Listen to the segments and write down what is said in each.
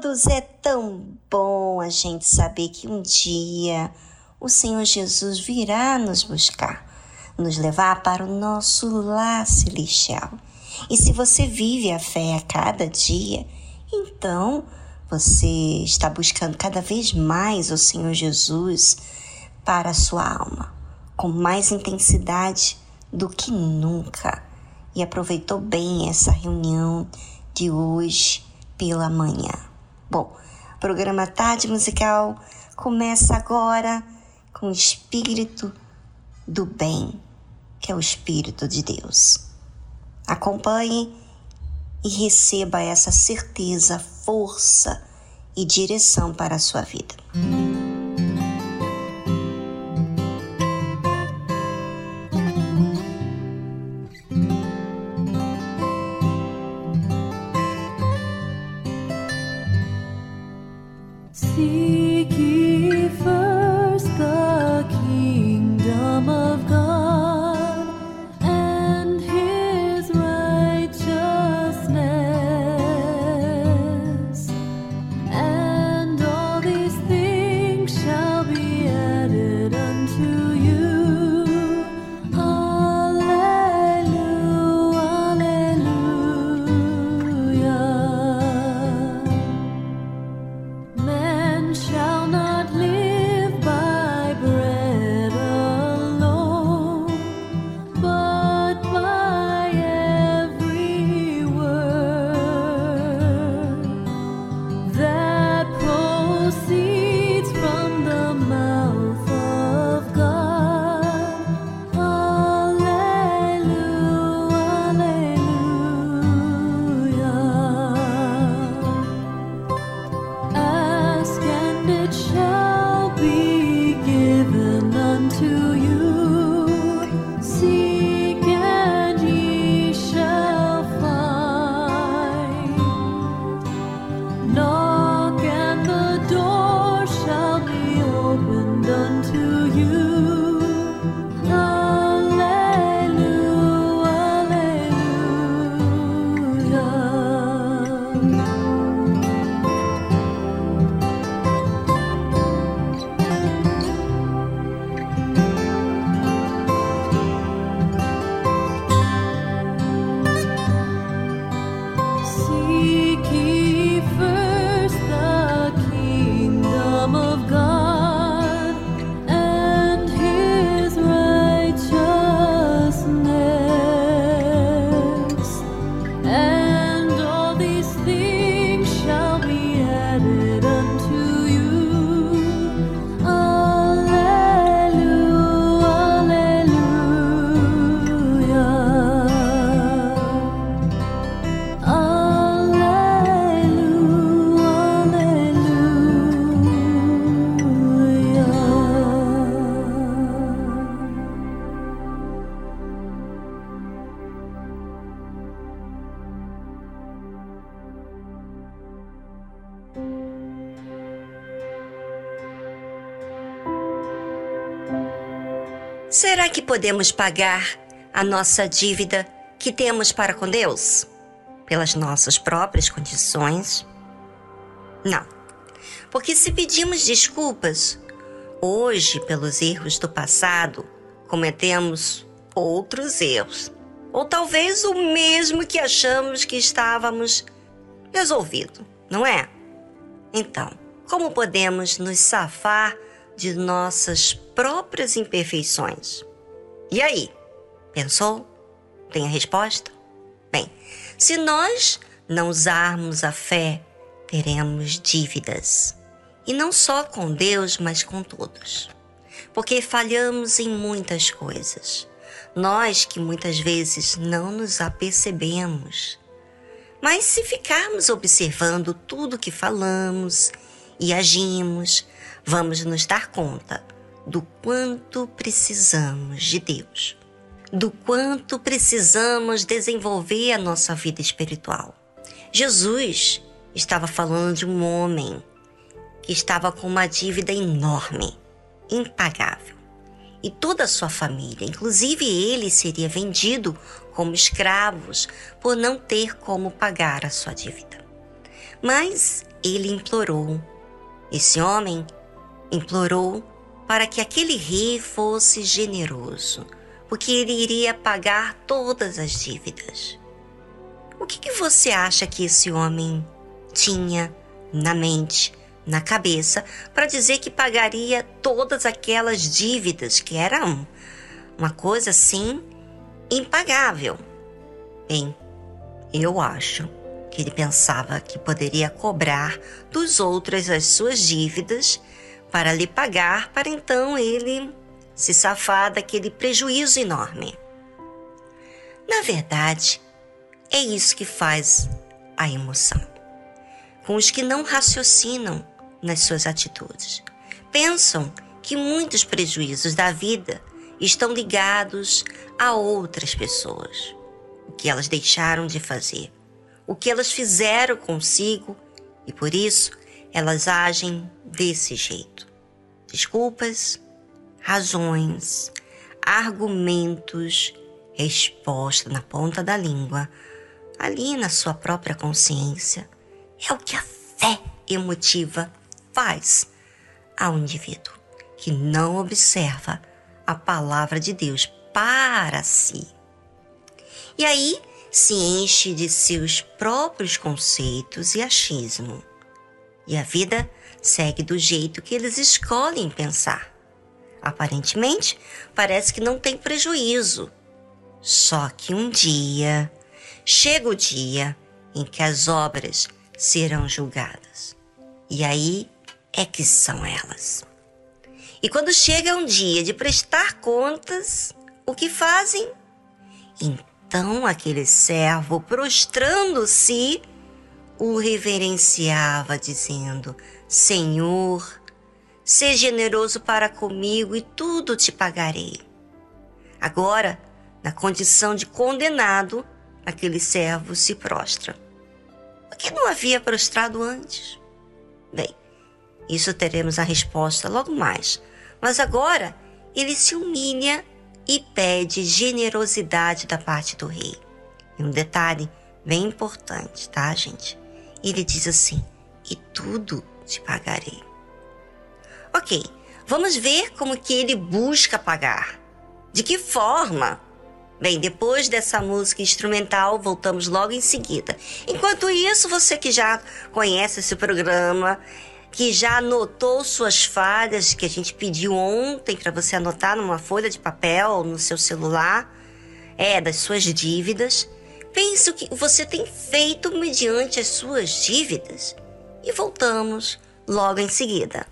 Todos. É tão bom a gente saber que um dia o Senhor Jesus virá nos buscar, nos levar para o nosso lar celestial. E se você vive a fé a cada dia, então você está buscando cada vez mais o Senhor Jesus para a sua alma, com mais intensidade do que nunca. E aproveitou bem essa reunião de hoje pela manhã. Bom, o programa Tarde Musical começa agora com o Espírito do Bem, que é o Espírito de Deus. Acompanhe e receba essa certeza, força e direção para a sua vida. Que podemos pagar a nossa dívida que temos para com Deus? Pelas nossas próprias condições? Não. Porque se pedimos desculpas hoje pelos erros do passado, cometemos outros erros. Ou talvez o mesmo que achamos que estávamos resolvido, não é? Então, como podemos nos safar de nossas próprias imperfeições? E aí? Pensou? Tem a resposta? Bem, se nós não usarmos a fé, teremos dívidas. E não só com Deus, mas com todos. Porque falhamos em muitas coisas. Nós que muitas vezes não nos apercebemos. Mas se ficarmos observando tudo que falamos e agimos, vamos nos dar conta do quanto precisamos de Deus, do quanto precisamos desenvolver a nossa vida espiritual. Jesus estava falando de um homem que estava com uma dívida enorme, impagável. E toda a sua família, inclusive ele, seria vendido como escravos por não ter como pagar a sua dívida. Mas ele implorou, esse homem implorou para que aquele rei fosse generoso, porque ele iria pagar todas as dívidas. O que, que você acha que esse homem tinha na mente, na cabeça, para dizer que pagaria todas aquelas dívidas que eram uma coisa assim impagável. Bem, eu acho que ele pensava que poderia cobrar dos outros as suas dívidas para lhe pagar, para então ele se safar daquele prejuízo enorme. Na verdade, é isso que faz a emoção com os que não raciocinam nas suas atitudes. Pensam que muitos prejuízos da vida estão ligados a outras pessoas. O que elas deixaram de fazer, o que elas fizeram consigo e por isso elas agem desse jeito. Desculpas, razões, argumentos, resposta na ponta da língua, ali na sua própria consciência é o que a fé emotiva faz ao indivíduo que não observa a palavra de Deus para si. E aí se enche de seus próprios conceitos e achismo. E a vida segue do jeito que eles escolhem pensar. Aparentemente, parece que não tem prejuízo. Só que um dia, chega o dia em que as obras serão julgadas. E aí é que são elas. E quando chega um dia de prestar contas, o que fazem? Então aquele servo, prostrando-se, o reverenciava, dizendo: Senhor, seja generoso para comigo e tudo te pagarei. Agora, na condição de condenado, aquele servo se prostra que não havia prostrado antes? Bem, isso teremos a resposta logo mais. Mas agora ele se humilha e pede generosidade da parte do rei. E um detalhe bem importante, tá, gente? Ele diz assim: e tudo te pagarei. Ok, vamos ver como que ele busca pagar. De que forma Bem, depois dessa música instrumental, voltamos logo em seguida. Enquanto isso, você que já conhece esse programa, que já anotou suas falhas que a gente pediu ontem para você anotar numa folha de papel no seu celular, é das suas dívidas. Pense o que você tem feito mediante as suas dívidas e voltamos logo em seguida.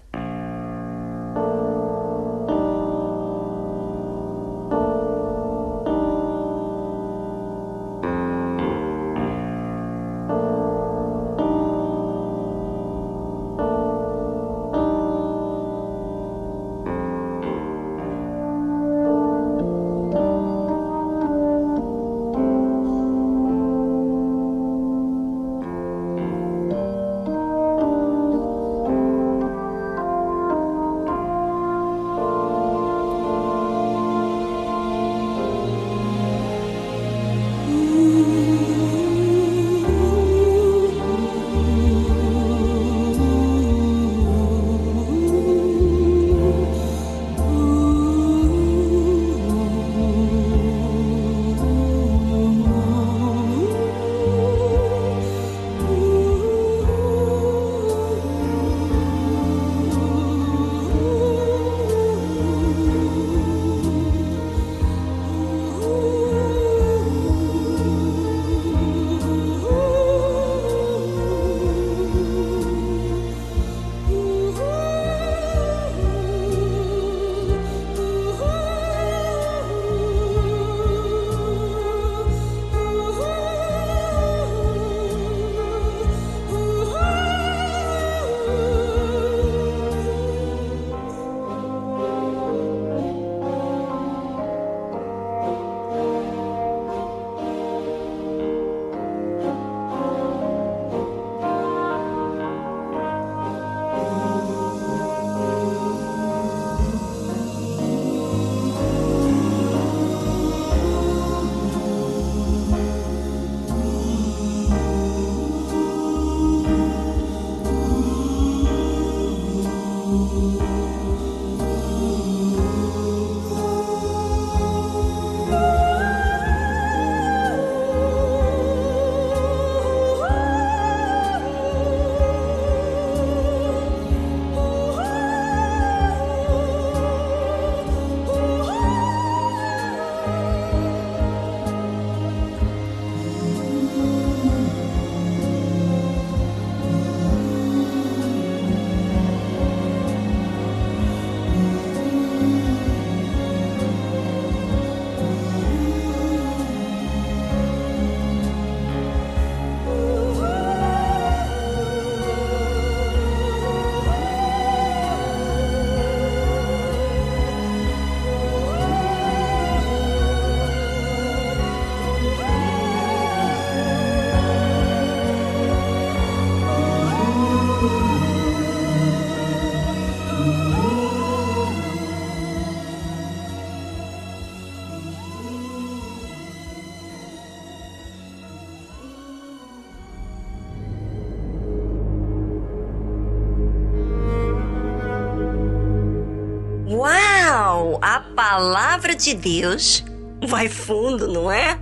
De Deus vai fundo, não é?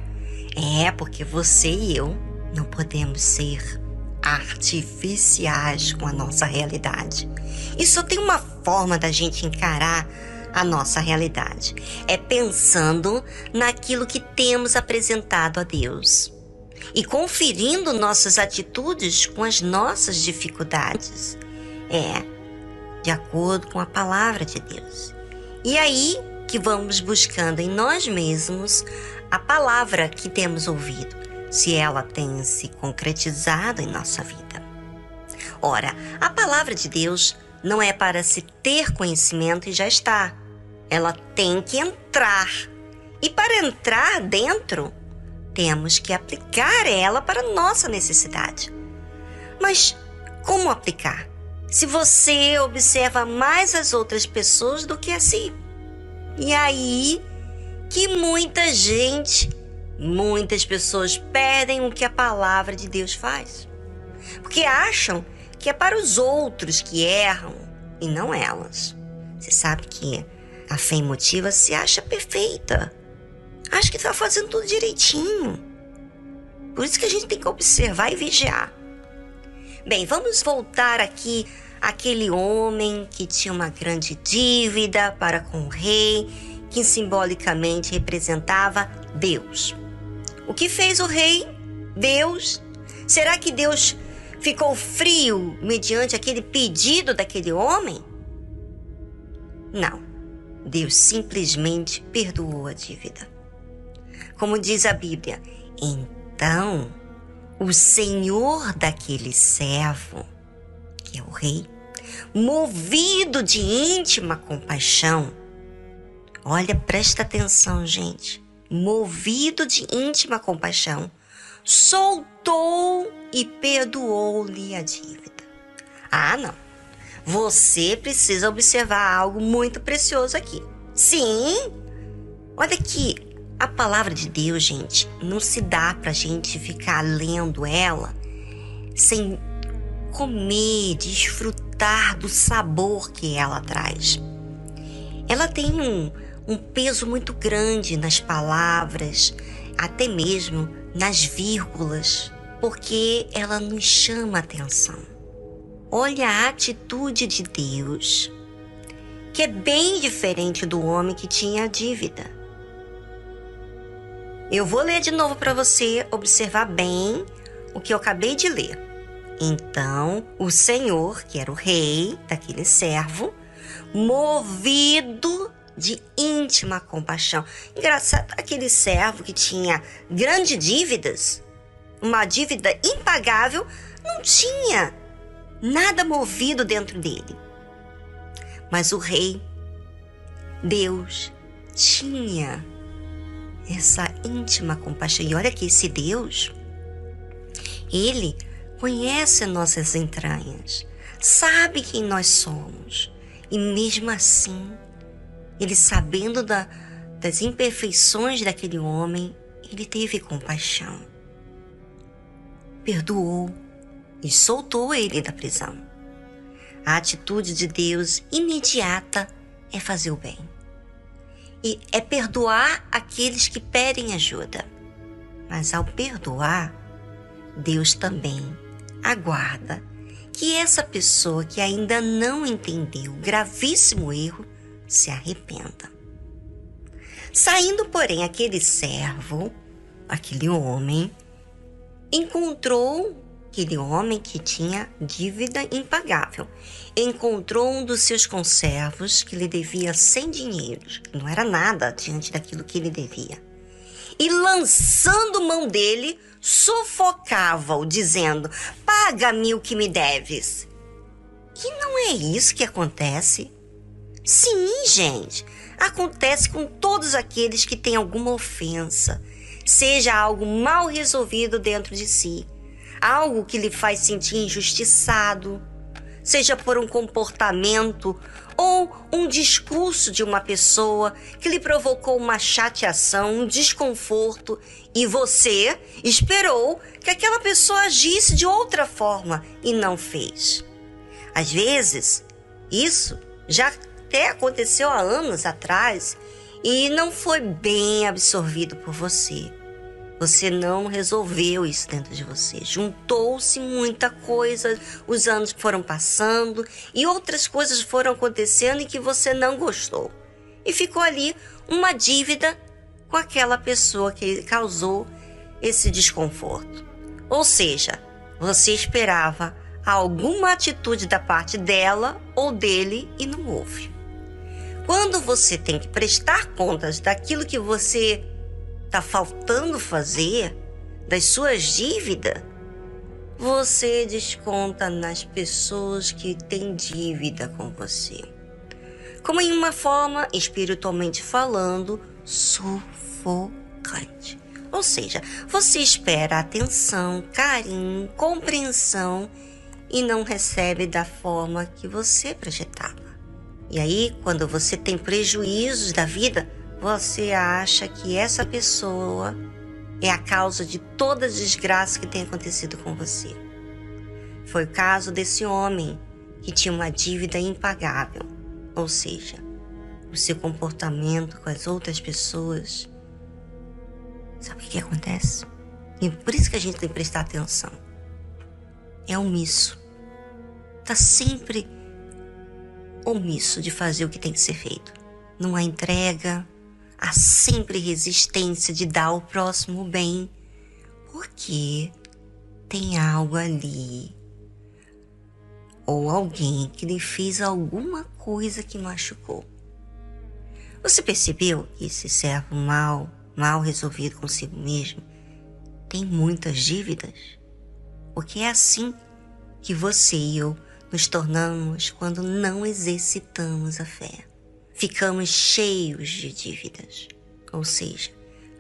É, porque você e eu não podemos ser artificiais com a nossa realidade. E só tem uma forma da gente encarar a nossa realidade: é pensando naquilo que temos apresentado a Deus e conferindo nossas atitudes com as nossas dificuldades. É, de acordo com a palavra de Deus. E aí que vamos buscando em nós mesmos a palavra que temos ouvido, se ela tem se concretizado em nossa vida. Ora, a palavra de Deus não é para se ter conhecimento e já está. Ela tem que entrar. E para entrar dentro, temos que aplicar ela para nossa necessidade. Mas como aplicar? Se você observa mais as outras pessoas do que a si. E aí que muita gente, muitas pessoas perdem o que a palavra de Deus faz. Porque acham que é para os outros que erram e não elas. Você sabe que a fé emotiva se acha perfeita acha que está fazendo tudo direitinho. Por isso que a gente tem que observar e vigiar. Bem, vamos voltar aqui àquele homem que tinha uma grande dívida para com o rei, que simbolicamente representava Deus. O que fez o rei? Deus. Será que Deus ficou frio mediante aquele pedido daquele homem? Não. Deus simplesmente perdoou a dívida. Como diz a Bíblia, então o senhor daquele servo, que é o rei, movido de íntima compaixão, olha, presta atenção, gente, movido de íntima compaixão, soltou e perdoou-lhe a dívida. Ah, não. Você precisa observar algo muito precioso aqui. Sim, olha aqui, a palavra de Deus, gente, não se dá pra gente ficar lendo ela sem comer, desfrutar do sabor que ela traz. Ela tem um, um peso muito grande nas palavras, até mesmo nas vírgulas, porque ela nos chama a atenção. Olha a atitude de Deus, que é bem diferente do homem que tinha a dívida. Eu vou ler de novo para você observar bem o que eu acabei de ler. Então, o Senhor, que era o rei daquele servo, movido de íntima compaixão. Engraçado, aquele servo que tinha grandes dívidas, uma dívida impagável, não tinha nada movido dentro dele. Mas o rei, Deus, tinha essa íntima compaixão. E olha que esse Deus, ele conhece nossas entranhas, sabe quem nós somos. E mesmo assim, ele sabendo da, das imperfeições daquele homem, ele teve compaixão. Perdoou e soltou ele da prisão. A atitude de Deus imediata é fazer o bem e é perdoar aqueles que pedem ajuda. Mas ao perdoar, Deus também aguarda que essa pessoa que ainda não entendeu o gravíssimo erro se arrependa. Saindo, porém, aquele servo, aquele homem, encontrou aquele homem que tinha dívida impagável. Encontrou um dos seus conservos que lhe devia cem dinheiros, que não era nada diante daquilo que ele devia. E lançando mão dele, sufocava-o, dizendo: Paga-me o que me deves. E não é isso que acontece? Sim, gente, acontece com todos aqueles que têm alguma ofensa, seja algo mal resolvido dentro de si algo que lhe faz sentir injustiçado, seja por um comportamento ou um discurso de uma pessoa que lhe provocou uma chateação, um desconforto e você esperou que aquela pessoa agisse de outra forma e não fez. Às vezes, isso já até aconteceu há anos atrás e não foi bem absorvido por você. Você não resolveu isso dentro de você. Juntou-se muita coisa, os anos foram passando e outras coisas foram acontecendo e que você não gostou. E ficou ali uma dívida com aquela pessoa que causou esse desconforto. Ou seja, você esperava alguma atitude da parte dela ou dele e não houve. Quando você tem que prestar contas daquilo que você está faltando fazer, das suas dívidas, você desconta nas pessoas que têm dívida com você. Como em uma forma, espiritualmente falando, sufocante. Ou seja, você espera atenção, carinho, compreensão e não recebe da forma que você projetava. E aí, quando você tem prejuízos da vida, você acha que essa pessoa é a causa de toda a desgraça que tem acontecido com você. Foi o caso desse homem que tinha uma dívida impagável, ou seja, o seu comportamento com as outras pessoas. Sabe o que, acontece? E por isso que a gente tem que prestar atenção. É omisso. Está sempre omisso de fazer o que tem que ser feito. Não há entrega, há sempre resistência de dar ao próximo bem, porque tem algo ali ou alguém que lhe fez alguma coisa que machucou. Você percebeu que esse servo mal, mal resolvido consigo mesmo, tem muitas dívidas? Porque é assim que você e eu nos tornamos quando não exercitamos a fé ficamos cheios de dívidas, ou seja,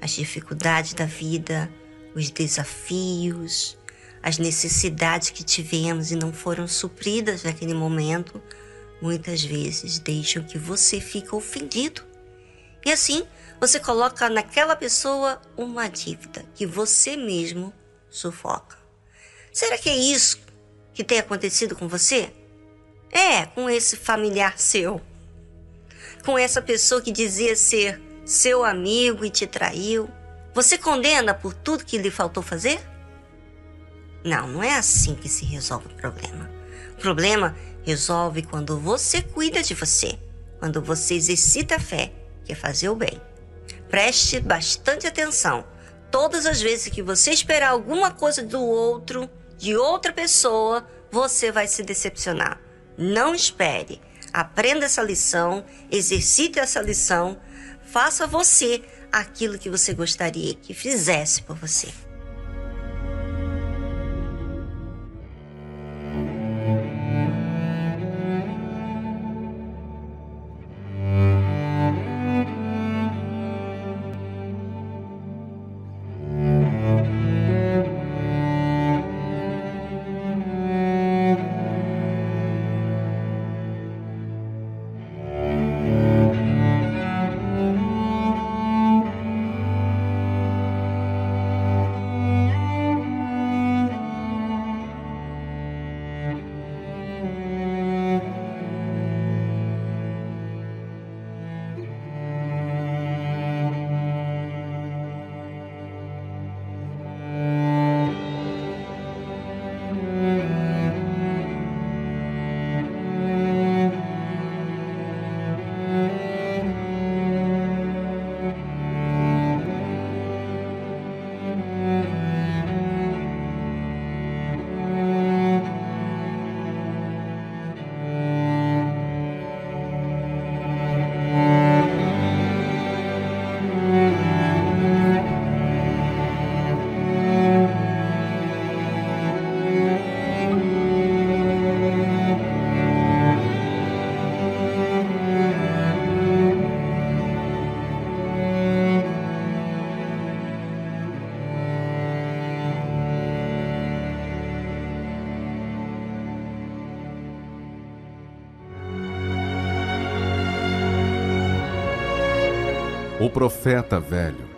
as dificuldades da vida, os desafios, as necessidades que tivemos e não foram supridas naquele momento, muitas vezes deixam que você fique ofendido. E assim, você coloca naquela pessoa uma dívida que você mesmo sufoca. Será que é isso que tem acontecido com você? É, com esse familiar seu com essa pessoa que dizia ser seu amigo e te traiu? Você condena por tudo que lhe faltou fazer? Não, não é assim que se resolve o problema. O problema resolve quando você cuida de você, quando você exercita a fé, que é fazer o bem. Preste bastante atenção. Todas as vezes que você esperar alguma coisa do outro, de outra pessoa, você vai se decepcionar. Não espere. Aprenda essa lição, exercite essa lição, faça você aquilo que você gostaria que fizesse por você. Profeta velho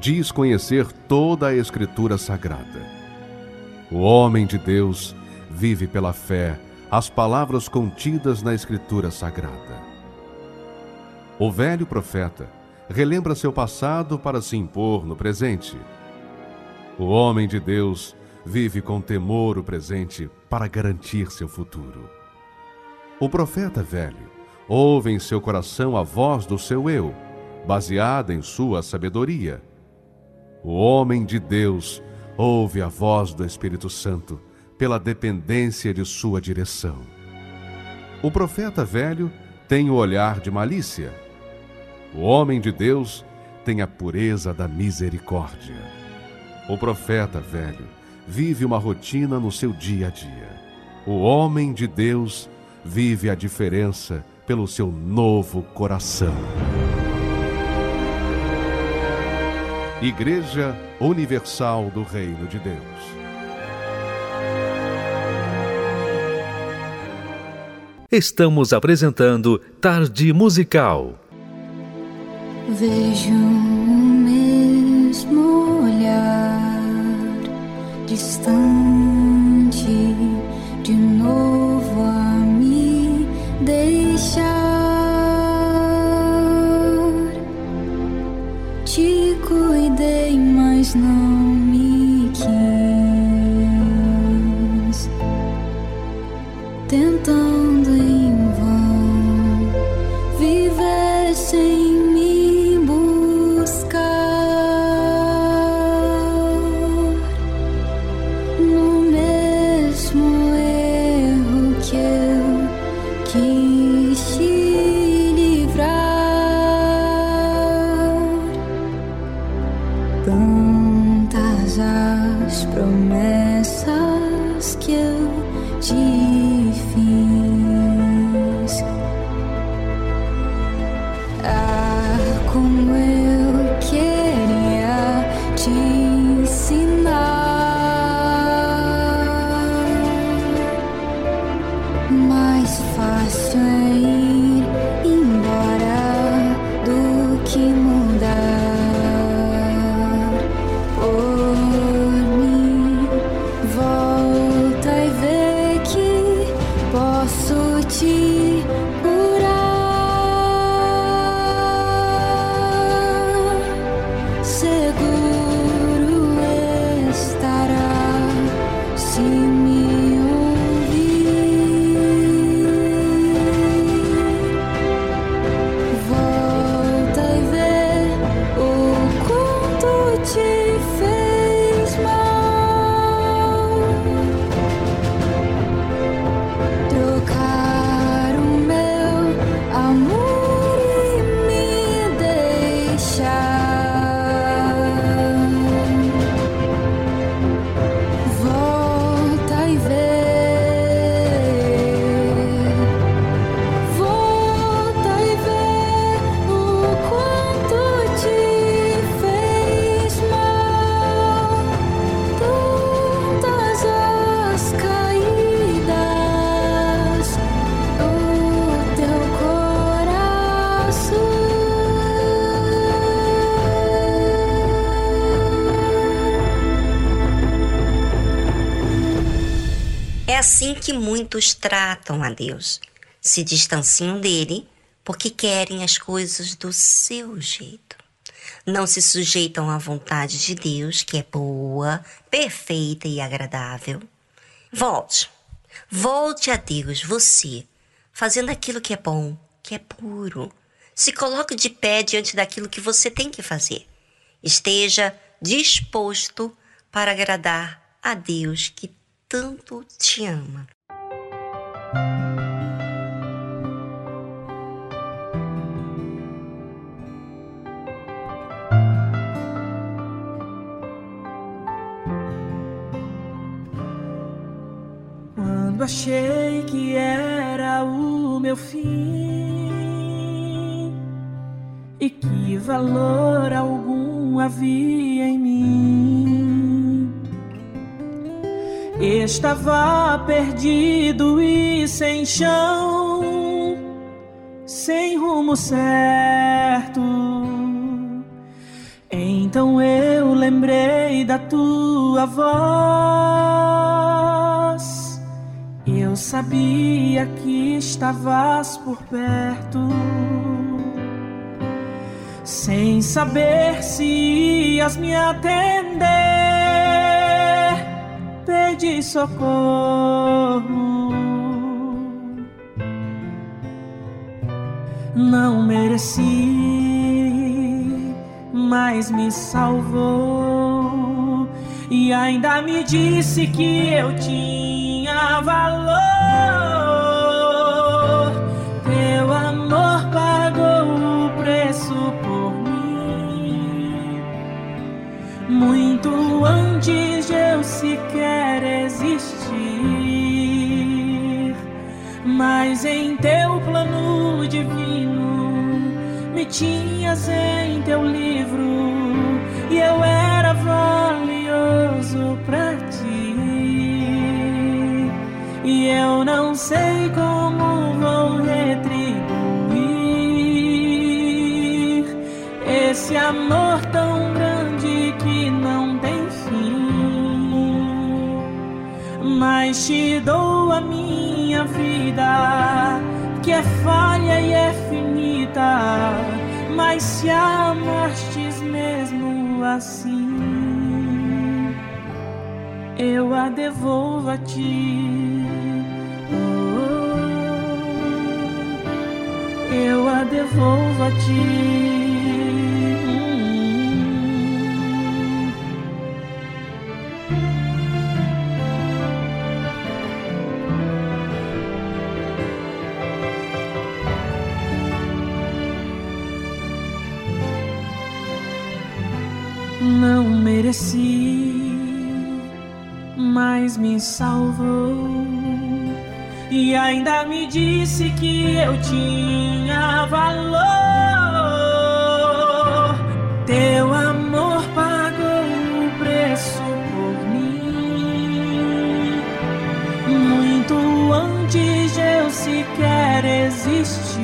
diz conhecer toda a Escritura Sagrada. O homem de Deus vive pela fé as palavras contidas na Escritura Sagrada. O velho profeta relembra seu passado para se impor no presente. O homem de Deus vive com temor o presente para garantir seu futuro. O profeta velho ouve em seu coração a voz do seu eu, baseada em sua sabedoria. O homem de Deus ouve a voz do Espírito Santo pela dependência de sua direção. O profeta velho tem o olhar de malícia. O homem de Deus tem a pureza da misericórdia. O profeta velho vive uma rotina no seu dia a dia. O homem de Deus vive a diferença pelo seu novo coração. Igreja Universal do Reino de Deus. Estamos apresentando Tarde Musical. Vejo o mesmo olhar distante de novo a me deixar. Cuidei, mas não me quis. Tentando que muitos tratam a Deus. Se distanciam dele porque querem as coisas do seu jeito. Não se sujeitam à vontade de Deus, que é boa, perfeita e agradável. Volte. Volte a Deus, você, fazendo aquilo que é bom, que é puro. Se coloque de pé diante daquilo que você tem que fazer. Esteja disposto para agradar a Deus que tanto te ama. Quando achei que era o meu fim e que valor algum havia em mim, estava perdido e sem chão, sem rumo certo. Então eu lembrei da tua voz. Eu sabia que estavas por perto. sem saber se ias me atender. Pedi socorro. Não mereci, mas me salvou e ainda me disse que eu tinha valor. muito antes eu sequer existir. Mas em teu plano divino me tinhas em teu livro e eu era valioso para ti. E eu não sei como vou retribuir esse amor mas te dou a minha vida, que é falha e é finita, mas se amastes mesmo assim, eu a devolvo a ti. Oh, eu a devolvo a ti. Mereci, mas me salvou. E ainda me disse que eu tinha valor. Teu amor pagou o preço por mim, muito antes de eu sequer existir.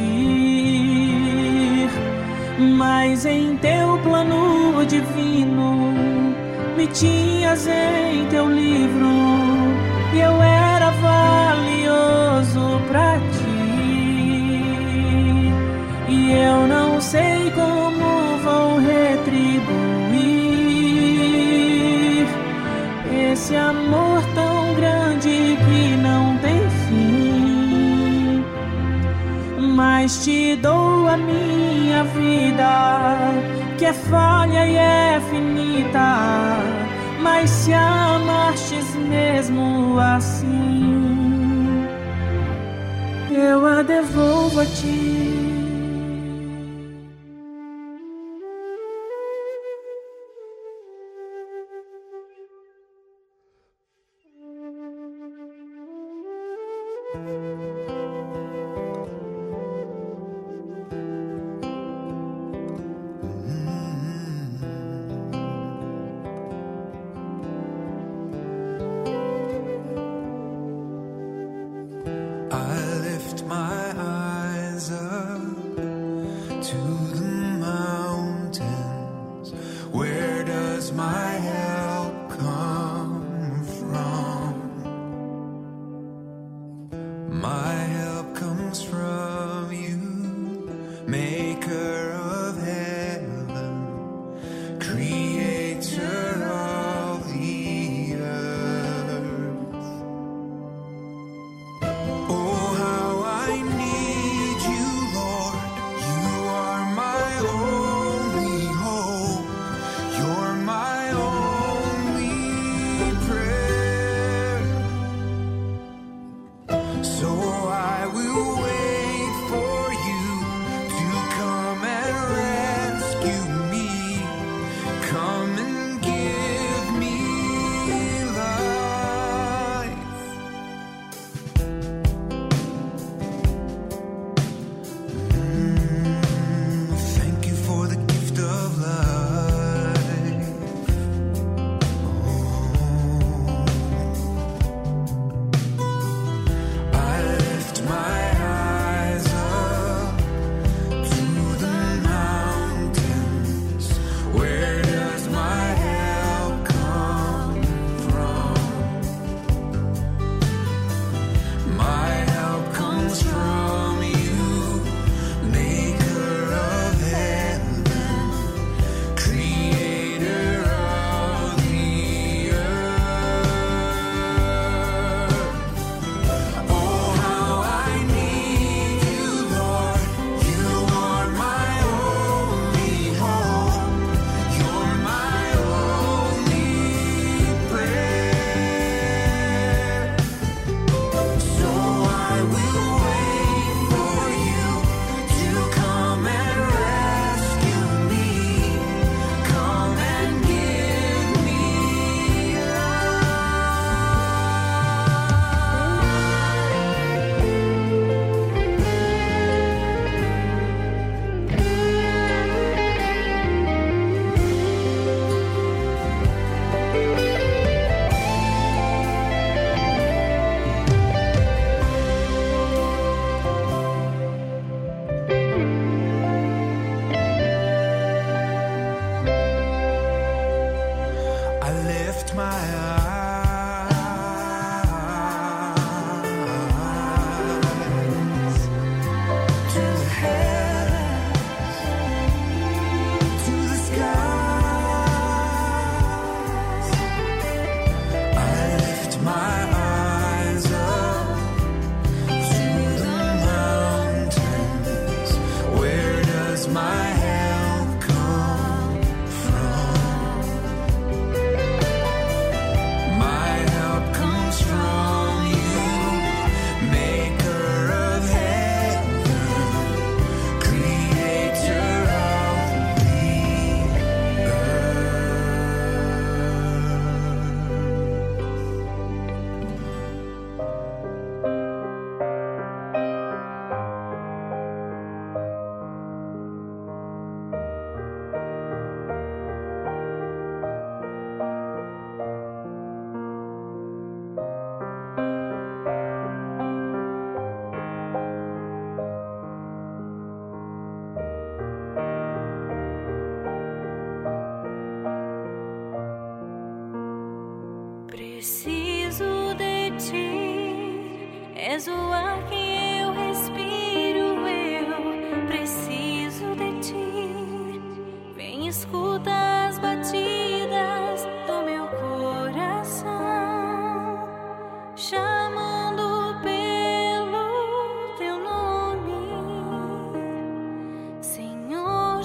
Mas em teu plano divino me tinhas em teu livro e eu era valioso para ti. E eu não sei como vou retribuir esse amor tão grande que não tem fim. Mas te dou a minha vida, que é falha e é finita. Mas se amastes mesmo assim, eu a devolvo a ti.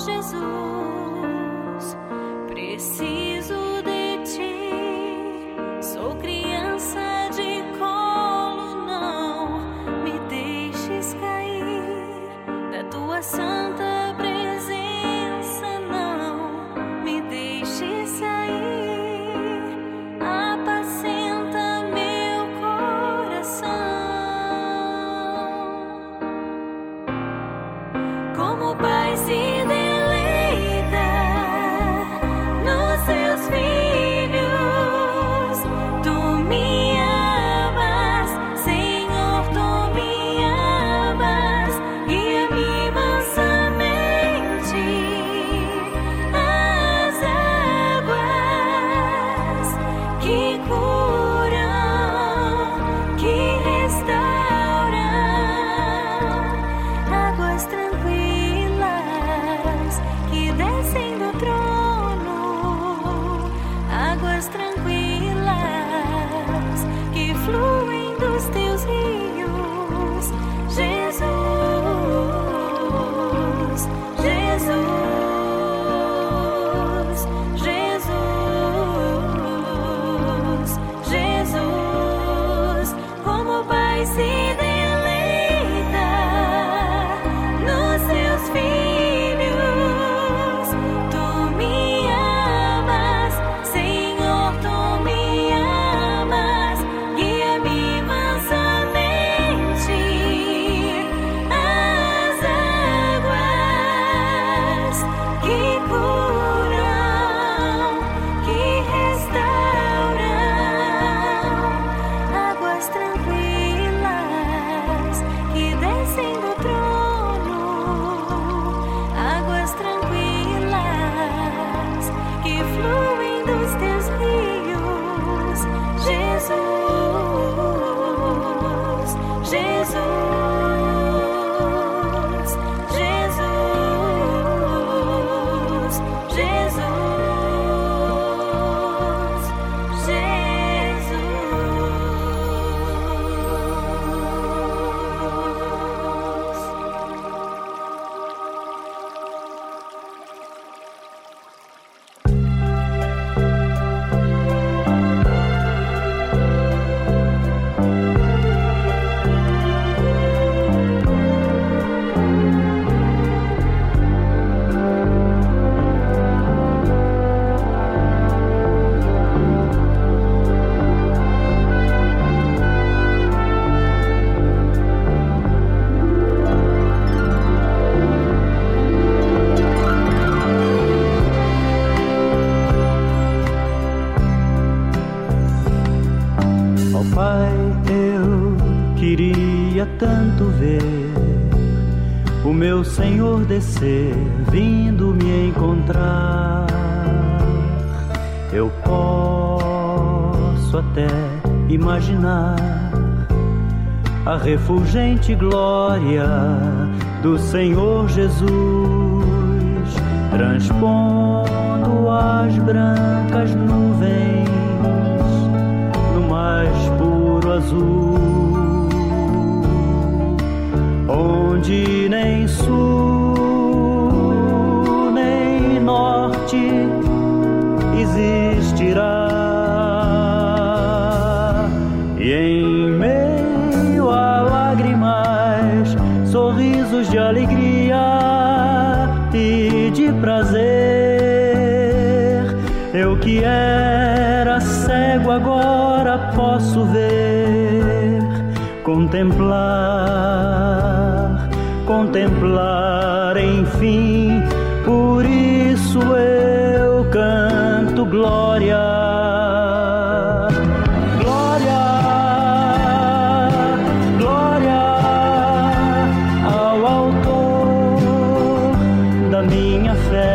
Senhor Jesus. Refulgente glória do Senhor Jesus, minha fé.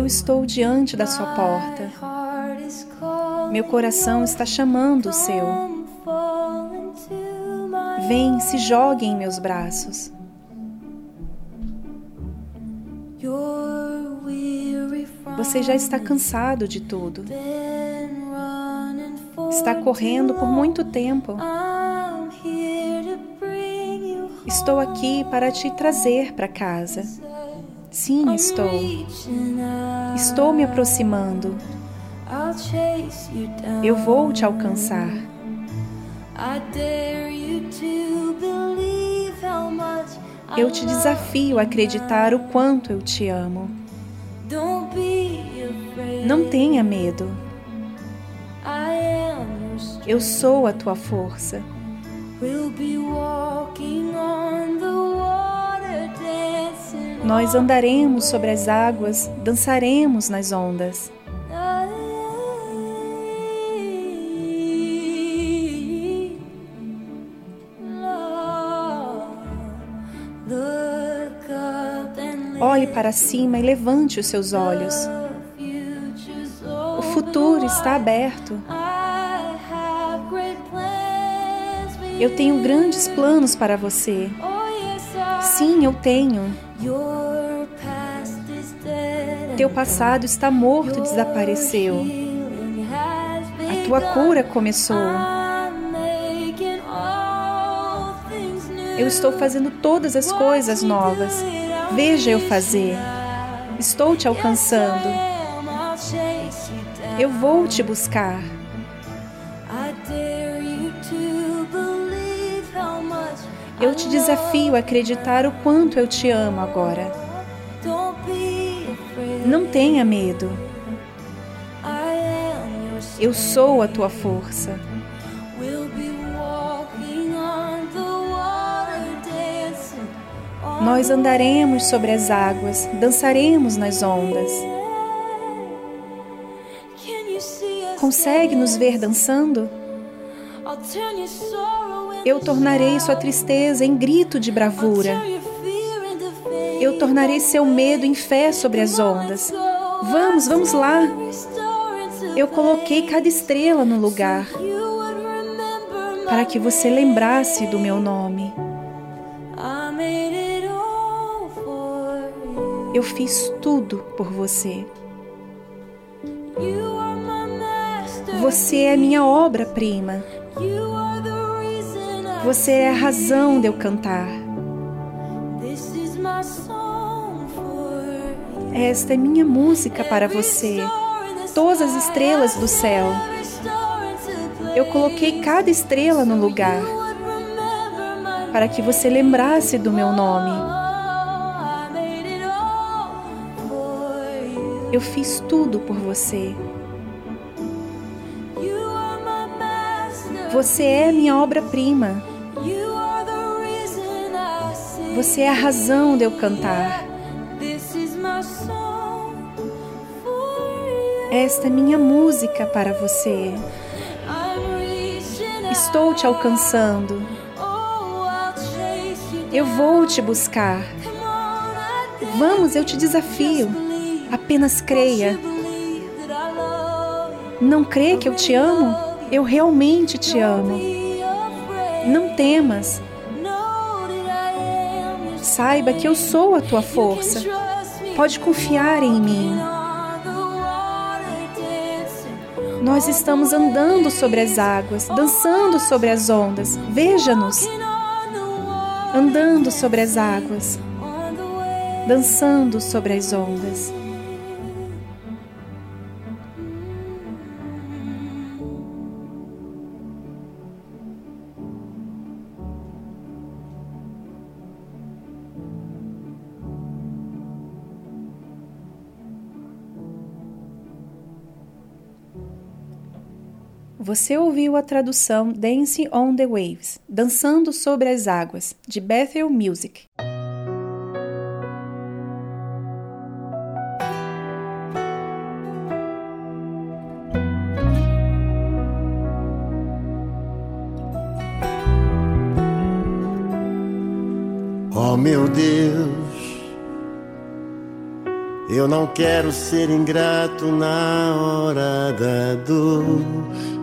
Eu estou diante da sua porta. Meu coração está chamando o seu. Vem, se jogue em meus braços. Você já está cansado de tudo. Está correndo por muito tempo. Estou aqui para te trazer para casa. Sim, estou. Estou me aproximando. Eu vou te alcançar. Eu te desafio a acreditar o quanto eu te amo. Não tenha medo. Eu sou a tua força. We'll be walking Nós andaremos sobre as águas, dançaremos nas ondas. Olhe para cima e levante os seus olhos. O futuro está aberto. Eu tenho grandes planos para você. Sim, eu tenho. Teu passado está morto desapareceu. A tua cura começou. Eu estou fazendo todas as coisas novas. Veja eu fazer. Estou te alcançando. Eu vou te buscar. Eu te desafio a acreditar o quanto eu te amo agora. Não tenha medo. Eu sou a tua força. Nós andaremos sobre as águas, dançaremos nas ondas. Consegue nos ver dançando? Eu tornarei sua tristeza em grito de bravura. Eu tornarei seu medo em fé sobre as ondas. Vamos, vamos lá. Eu coloquei cada estrela no lugar para que você lembrasse do meu nome. Eu fiz tudo por você. Você é minha obra-prima. Você é a razão de eu cantar. Esta é minha música para você. Todas as estrelas do céu. Eu coloquei cada estrela no lugar para que você lembrasse do meu nome. Eu fiz tudo por você. Você é minha obra-prima. Você é a razão de eu cantar. Esta é minha música para você. Estou te alcançando. Eu vou te buscar. Vamos, eu te desafio. Apenas creia. Não crê que eu te amo? Eu realmente te amo. Não temas. Saiba que eu sou a tua força. Pode confiar em mim. Nós estamos andando sobre as águas, dançando sobre as ondas. Veja-nos. Andando sobre as águas, dançando sobre as ondas. Você ouviu a tradução Dancing on the Waves, Dançando sobre as Águas, de Bethel Music. Oh meu Deus, Eu não quero ser ingrato na hora da dor.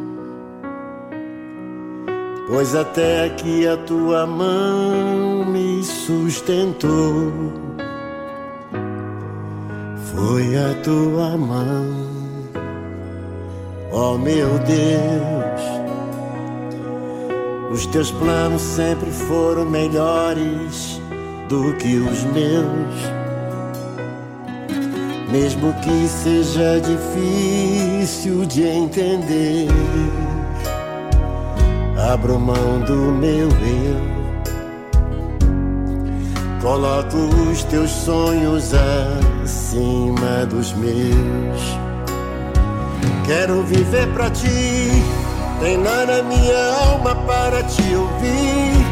Pois até aqui a tua mão me sustentou. Foi a tua mão, ó oh, meu Deus. Os teus planos sempre foram melhores do que os meus. Mesmo que seja difícil de entender, abro mão do meu eu. Coloco os teus sonhos acima dos meus. Quero viver pra ti, treinar a minha alma para te ouvir.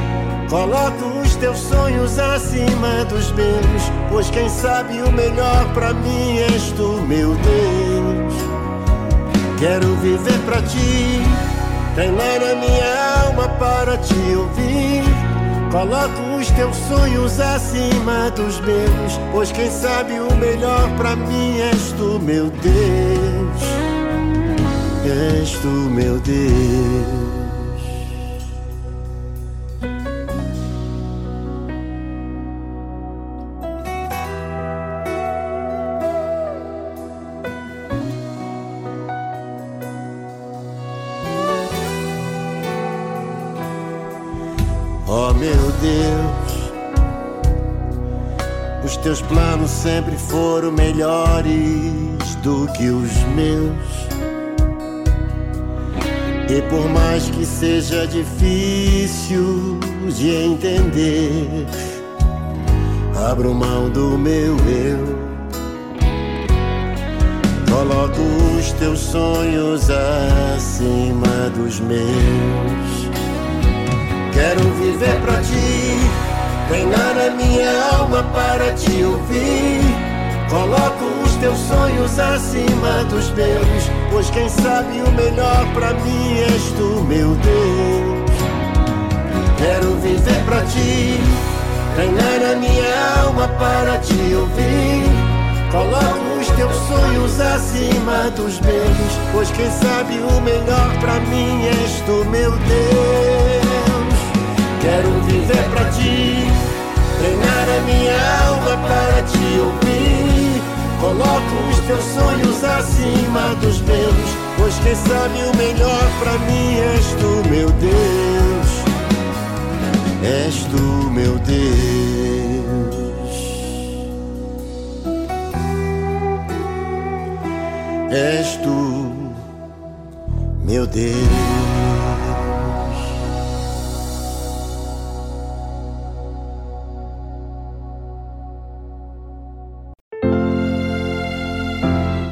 Coloco os teus sonhos acima dos meus, pois quem sabe o melhor para mim és tu, meu Deus. Quero viver para ti, treinar a minha alma para te ouvir. Coloco os teus sonhos acima dos meus, pois quem sabe o melhor para mim és tu, meu Deus. És tu, meu Deus. Teus planos sempre foram melhores do que os meus. E por mais que seja difícil de entender, abro mão do meu eu. Coloco os teus sonhos acima dos meus. Quero viver pra ti Treinar a minha alma para te ouvir. Coloco os teus sonhos acima dos meus. Pois quem sabe o melhor para mim és tu, meu Deus. Quero viver para ti. Treinar a minha alma para te ouvir. Coloco os teus sonhos acima dos meus. Pois quem sabe o melhor para mim és tu, meu Deus. Quero viver pra ti, treinar a minha alma para te ouvir. Coloco os teus sonhos acima dos meus, pois quem sabe o melhor pra mim és tu, meu Deus. És tu, meu Deus. És tu, meu Deus.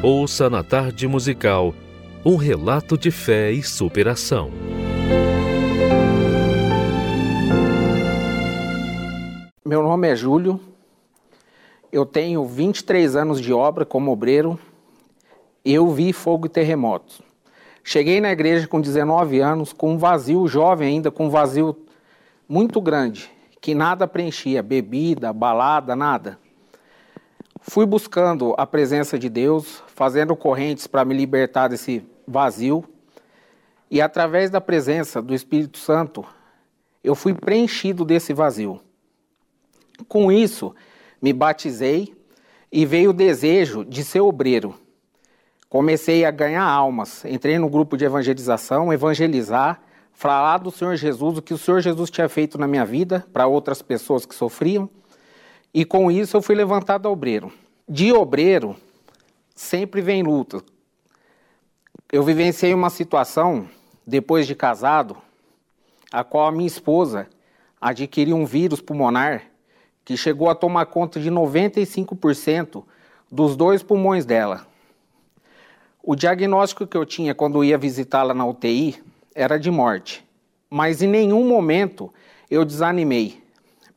Ouça na tarde musical um relato de fé e superação. Meu nome é Júlio, eu tenho 23 anos de obra como obreiro. Eu vi fogo e terremotos. Cheguei na igreja com 19 anos, com um vazio, jovem ainda, com um vazio muito grande, que nada preenchia, bebida, balada, nada. Fui buscando a presença de Deus, fazendo correntes para me libertar desse vazio. E através da presença do Espírito Santo, eu fui preenchido desse vazio. Com isso, me batizei e veio o desejo de ser obreiro. Comecei a ganhar almas, entrei no grupo de evangelização, evangelizar, falar do Senhor Jesus, o que o Senhor Jesus tinha feito na minha vida para outras pessoas que sofriam. E com isso eu fui levantado a obreiro. De obreiro, sempre vem luta. Eu vivenciei uma situação, depois de casado, a qual a minha esposa adquiriu um vírus pulmonar que chegou a tomar conta de 95% dos dois pulmões dela. O diagnóstico que eu tinha quando ia visitá-la na UTI era de morte, mas em nenhum momento eu desanimei.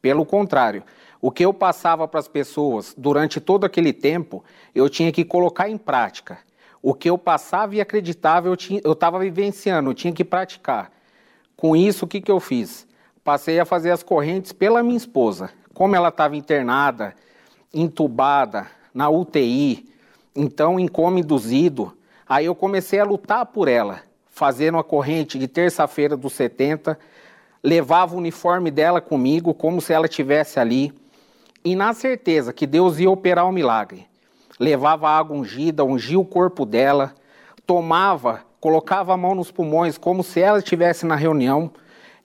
Pelo contrário, o que eu passava para as pessoas durante todo aquele tempo, eu tinha que colocar em prática. O que eu passava e acreditava, eu estava vivenciando, eu tinha que praticar. Com isso, o que, que eu fiz? Passei a fazer as correntes pela minha esposa. Como ela estava internada, entubada, na UTI, então em coma induzido. Aí eu comecei a lutar por ela, fazendo a corrente de terça-feira dos 70, levava o uniforme dela comigo, como se ela estivesse ali, e na certeza que Deus ia operar o milagre. Levava água ungida, ungia o corpo dela, tomava, colocava a mão nos pulmões, como se ela estivesse na reunião,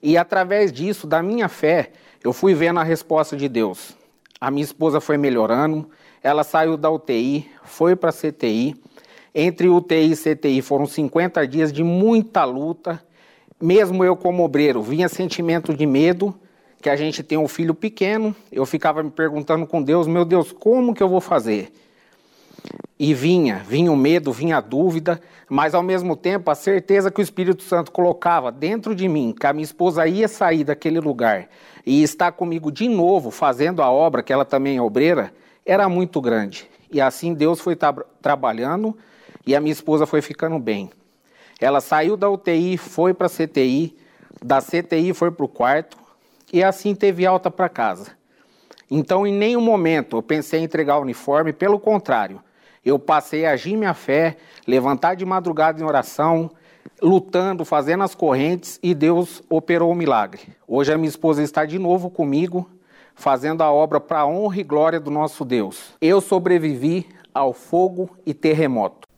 e através disso, da minha fé, eu fui vendo a resposta de Deus. A minha esposa foi melhorando, ela saiu da UTI, foi para a CTI. Entre UTI e CTI foram 50 dias de muita luta, mesmo eu como obreiro, vinha sentimento de medo, que a gente tem um filho pequeno, eu ficava me perguntando com Deus, meu Deus, como que eu vou fazer? E vinha, vinha o medo, vinha a dúvida, mas ao mesmo tempo a certeza que o Espírito Santo colocava dentro de mim, que a minha esposa ia sair daquele lugar e estar comigo de novo fazendo a obra, que ela também é obreira, era muito grande. E assim Deus foi tra trabalhando e a minha esposa foi ficando bem. Ela saiu da UTI, foi para a CTI, da CTI foi para o quarto e assim teve alta para casa. Então, em nenhum momento eu pensei em entregar o uniforme, pelo contrário, eu passei a agir minha fé, levantar de madrugada em oração, lutando, fazendo as correntes e Deus operou o milagre. Hoje a minha esposa está de novo comigo, fazendo a obra para a honra e glória do nosso Deus. Eu sobrevivi ao fogo e terremoto.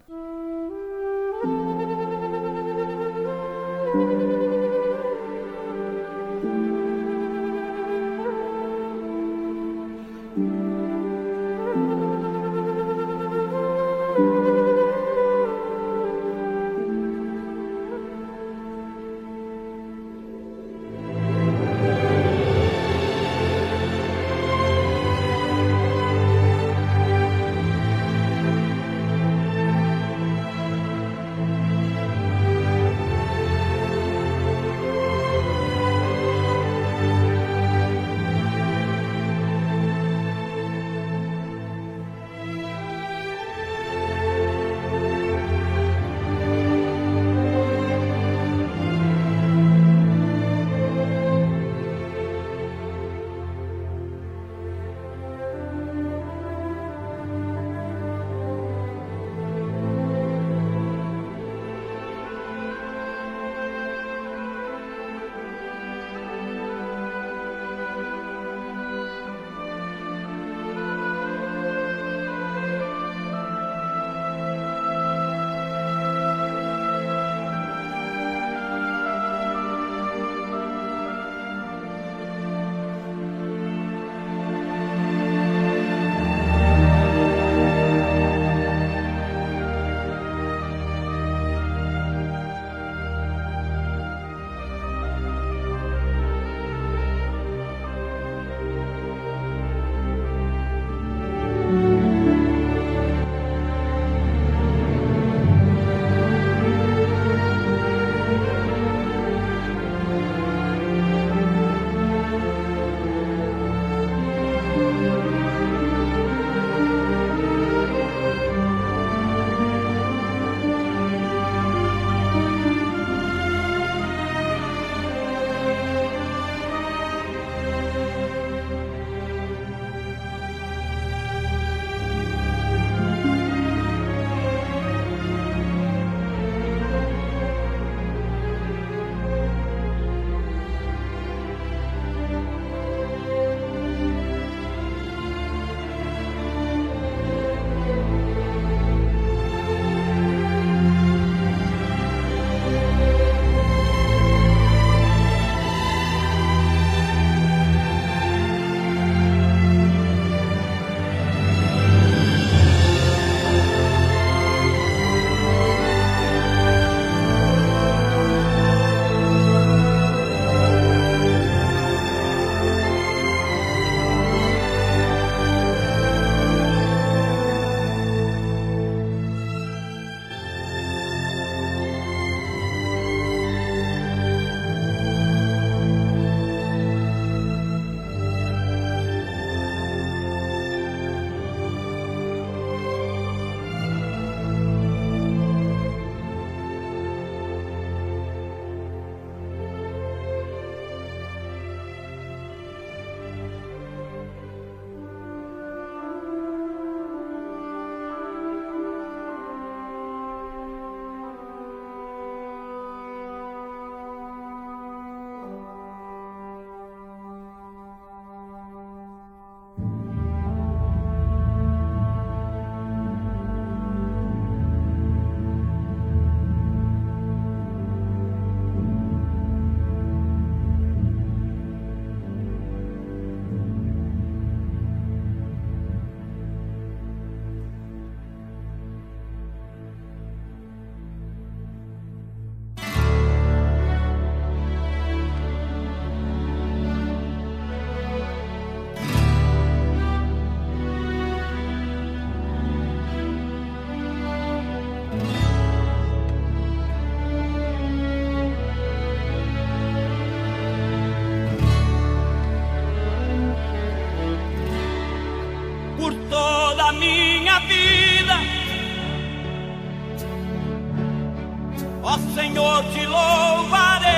Ó Senhor, te louvarei,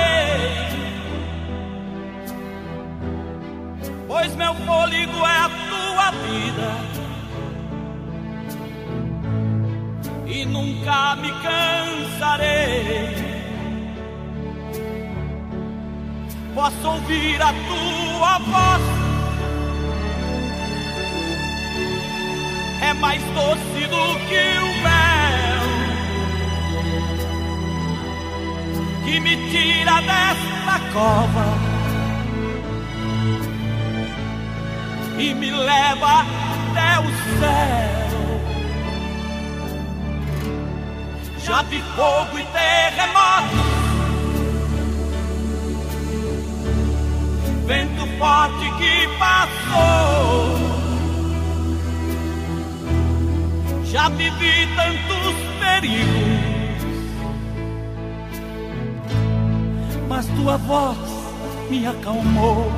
pois meu fôlego é a tua vida e nunca me cansarei. Posso ouvir a tua voz, é mais doce do que o mel. Que me tira desta cova e me leva até o céu. Já vi fogo e terremoto, vento forte que passou. Já vivi tantos perigos. Mas tua voz me acalmou.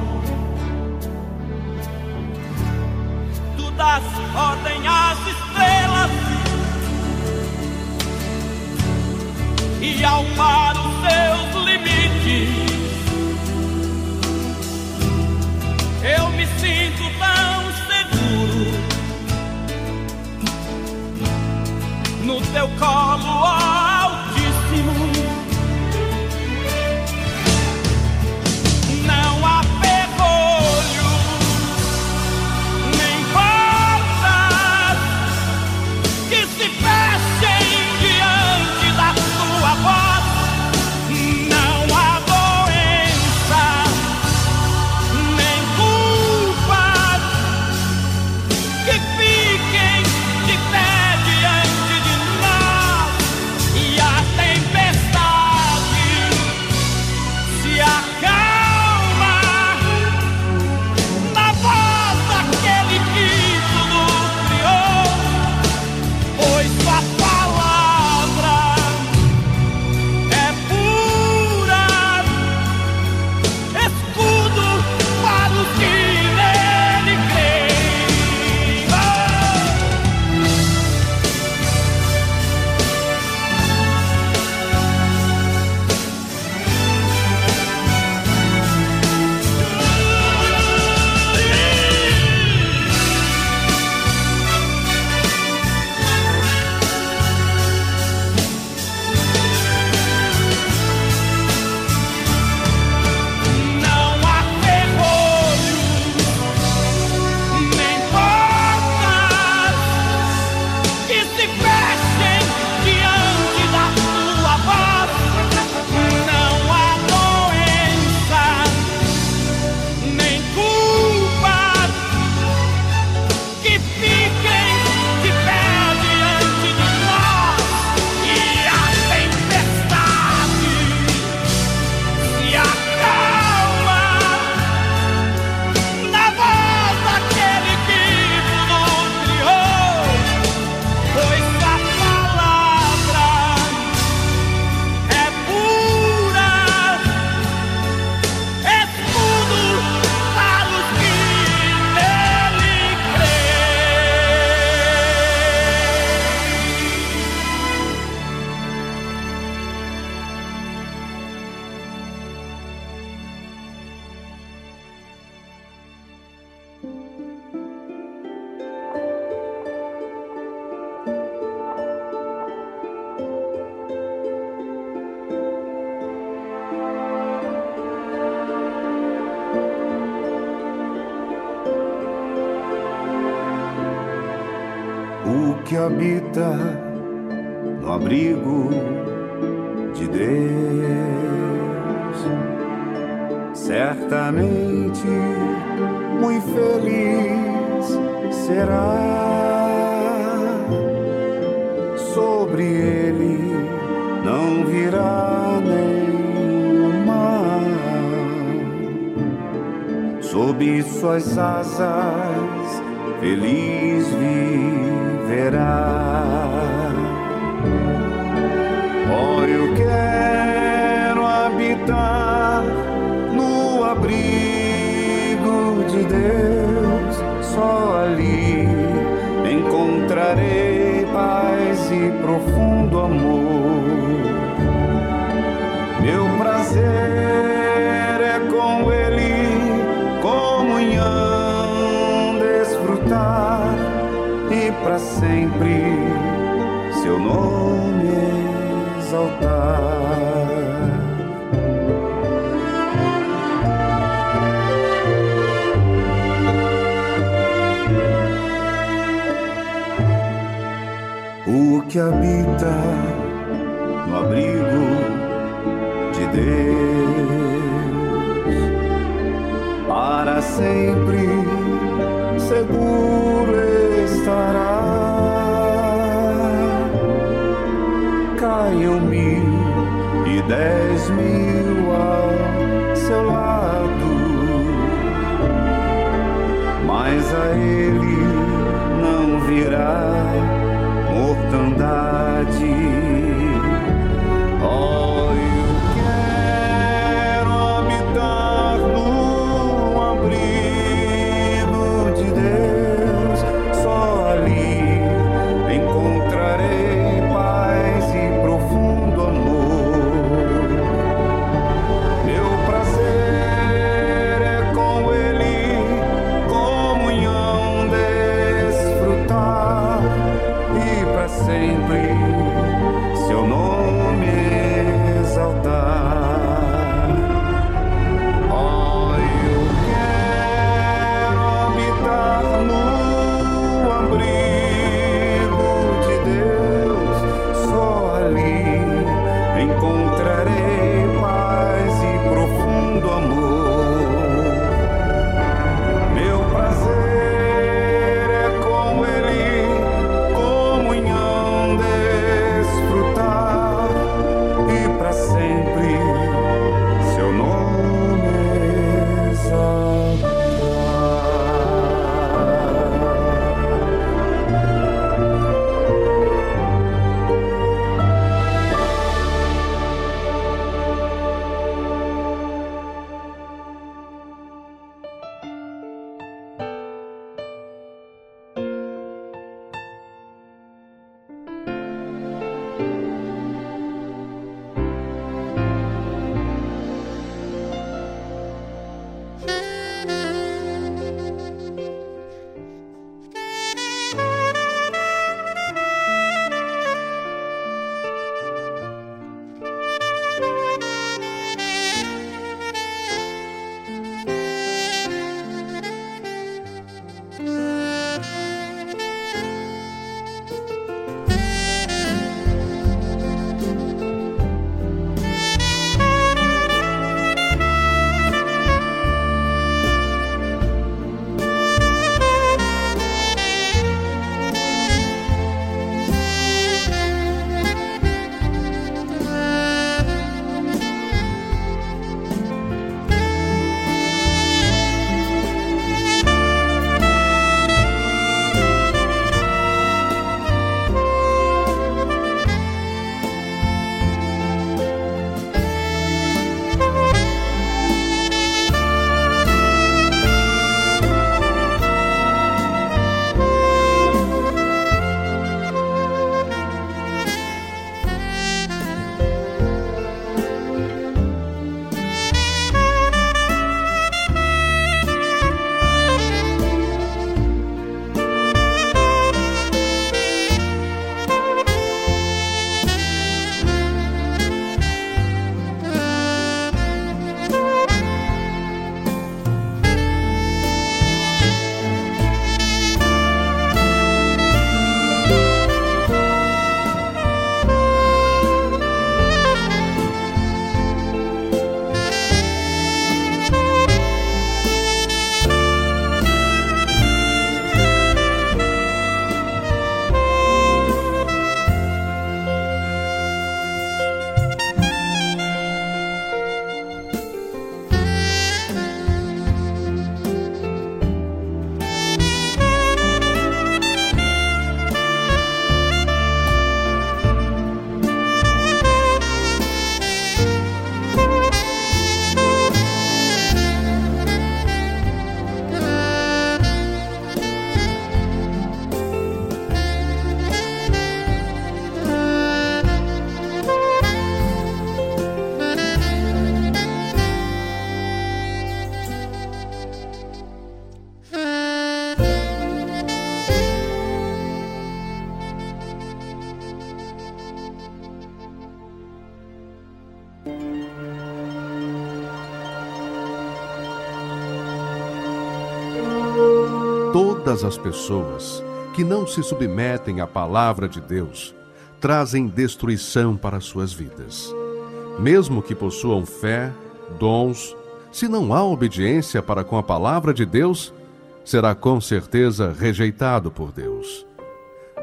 Tu das ordem às estrelas e ao mar os seus limites. Eu me sinto tão seguro no teu colo, feliz viverá. Oh, eu quero habitar no abrigo de Deus, só ali encontrarei paz e profundo amor. prazer seu nome exaltar. O que habita no abrigo de Deus para sempre seguro dez mil ao seu lado, mas a ele não virá mortandade. Pessoas que não se submetem à palavra de Deus trazem destruição para suas vidas. Mesmo que possuam fé, dons, se não há obediência para com a palavra de Deus, será com certeza rejeitado por Deus.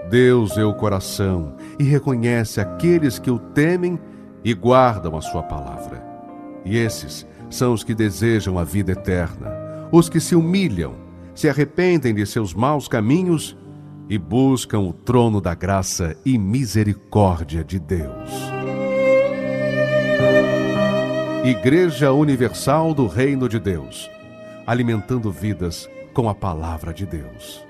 Deus é o coração e reconhece aqueles que o temem e guardam a sua palavra. E esses são os que desejam a vida eterna, os que se humilham, se arrependem de seus maus caminhos e buscam o trono da graça e misericórdia de Deus. Igreja Universal do Reino de Deus, alimentando vidas com a palavra de Deus.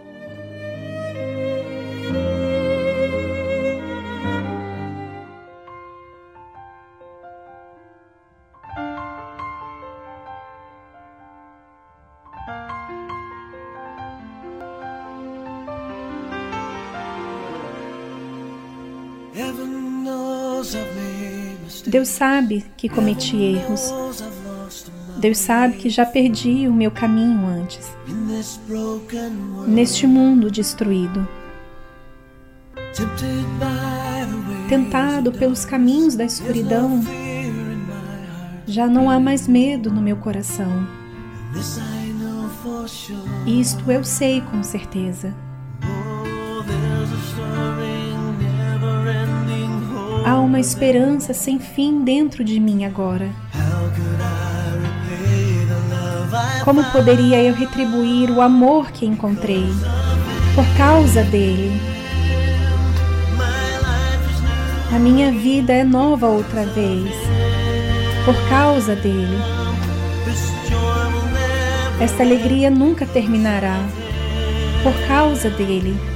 Deus sabe que cometi erros. Deus sabe que já perdi o meu caminho antes. Neste mundo destruído. Tentado pelos caminhos da escuridão, já não há mais medo no meu coração. Isto eu sei com certeza. Há uma esperança sem fim dentro de mim agora. Como poderia eu retribuir o amor que encontrei por causa dele? A minha vida é nova outra vez por causa dele. Esta alegria nunca terminará por causa dele.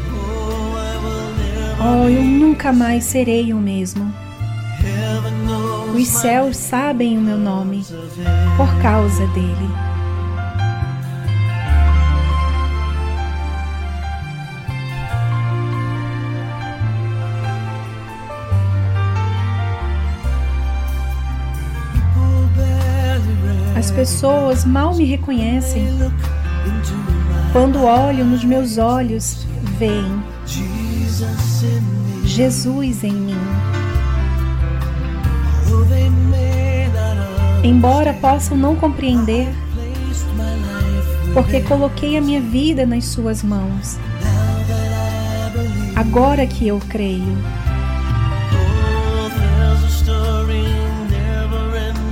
Oh, eu nunca mais serei o mesmo. Os céus sabem o meu nome por causa dele. As pessoas mal me reconhecem. Quando olham nos meus olhos, veem Jesus em mim. Embora possam não compreender, porque coloquei a minha vida nas Suas mãos. Agora que eu creio.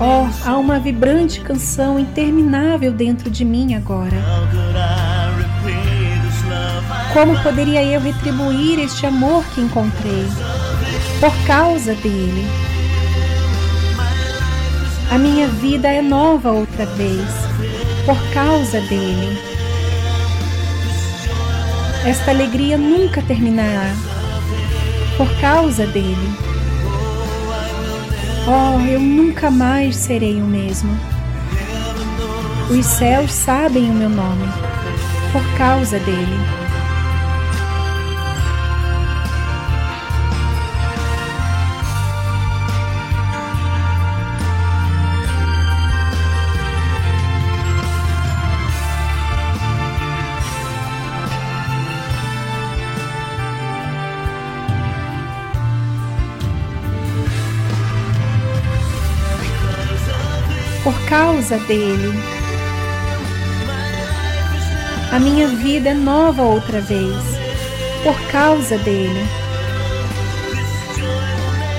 Oh, há uma vibrante canção interminável dentro de mim agora. Como poderia eu retribuir este amor que encontrei? Por causa dele. A minha vida é nova outra vez, por causa dele. Esta alegria nunca terminará, por causa dele. Oh, eu nunca mais serei o mesmo. Os céus sabem o meu nome, por causa dele. Causa dele. A minha vida é nova outra vez, por causa dele.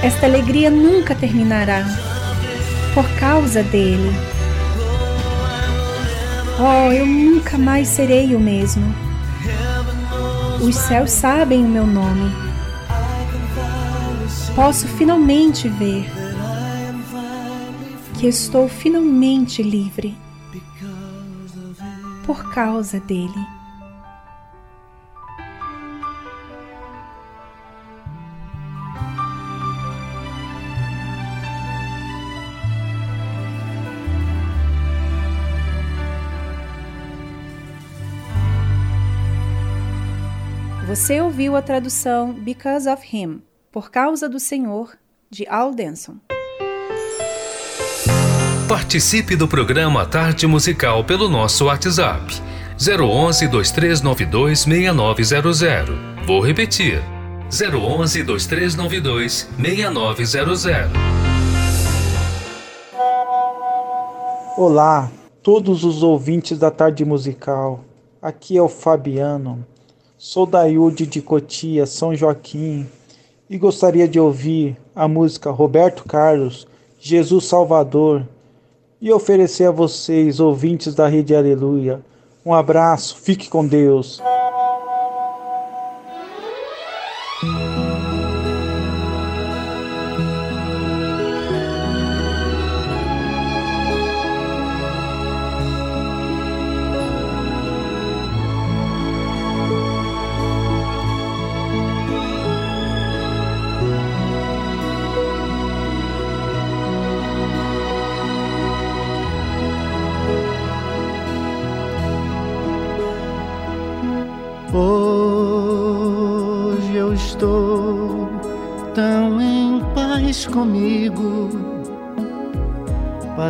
Esta alegria nunca terminará, por causa dele. Oh, eu nunca mais serei o mesmo. Os céus sabem o meu nome. Posso finalmente ver que estou finalmente livre por causa dele. Você ouviu a tradução Because of Him, Por causa do Senhor, de Al Denson. Participe do programa Tarde Musical pelo nosso WhatsApp 011 2392 6900. Vou repetir. 011 2392 6900. Olá, todos os ouvintes da tarde musical. Aqui é o Fabiano. Sou da Iude de Cotia, São Joaquim, e gostaria de ouvir a música Roberto Carlos, Jesus Salvador, e oferecer a vocês, ouvintes da Rede Aleluia, um abraço, fique com Deus.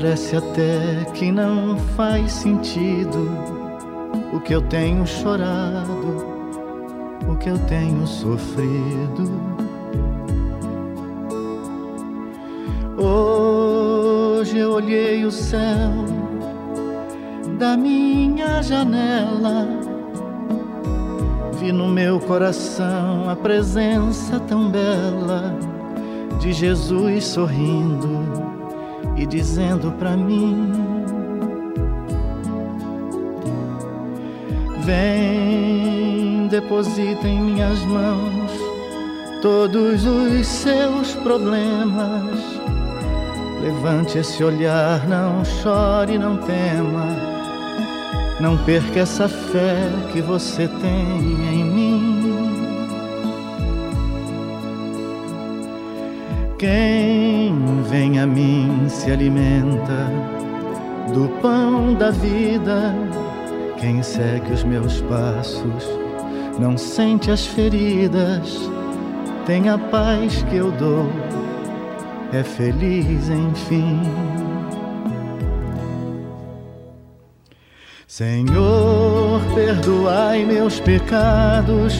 Parece até que não faz sentido o que eu tenho chorado, o que eu tenho sofrido. Hoje eu olhei o céu da minha janela Vi no meu coração a presença tão bela de Jesus sorrindo e dizendo para mim: Vem, deposita em minhas mãos todos os seus problemas. Levante esse olhar, não chore, não tema. Não perca essa fé que você tem em mim. Quem vem a mim se alimenta do pão da vida. Quem segue os meus passos não sente as feridas. Tem a paz que eu dou, é feliz enfim. Senhor, perdoai meus pecados,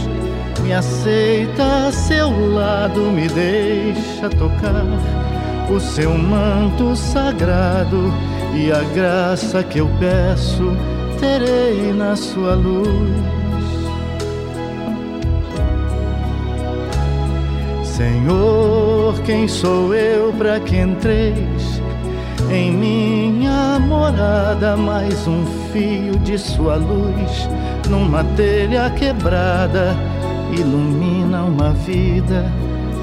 me aceita a seu lado, me deixa tocar o seu manto sagrado e a graça que eu peço terei na sua luz. Senhor, quem sou eu para que entreis em minha morada mais um fio de sua luz numa telha quebrada ilumina uma vida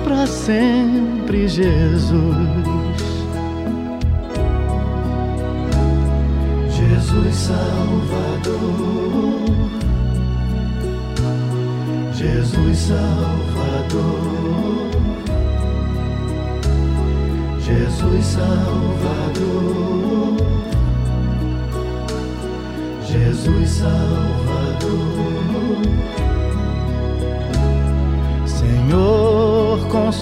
para sempre, Jesus. Jesus Salvador, Jesus Salvador. Jesus Salvador, Jesus Salvador. Senhor,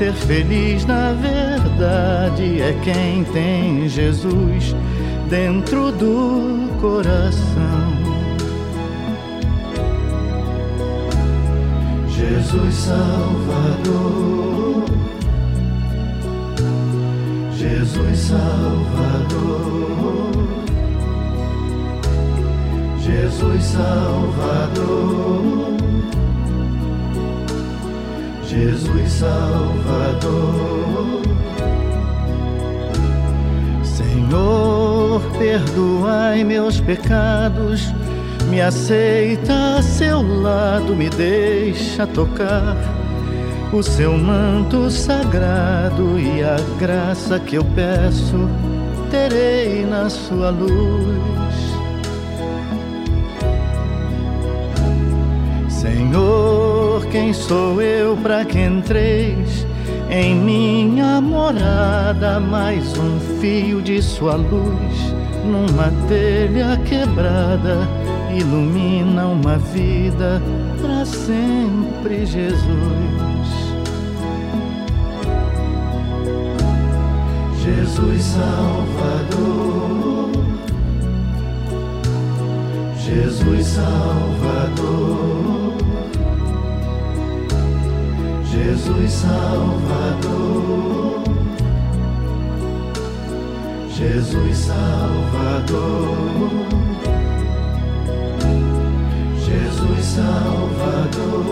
Ser feliz na verdade é quem tem Jesus dentro do coração. Jesus Salvador, Jesus Salvador. Jesus Salvador, Jesus Salvador. Senhor, perdoai meus pecados, me aceita a seu lado, me deixa tocar o seu manto sagrado e a graça que eu peço terei na sua luz. Senhor, quem sou eu para que entreis em minha morada? Mais um fio de sua luz numa telha quebrada ilumina uma vida para sempre, Jesus. Jesus Salvador, Jesus Salvador, Jesus Salvador, Jesus Salvador, Jesus Salvador,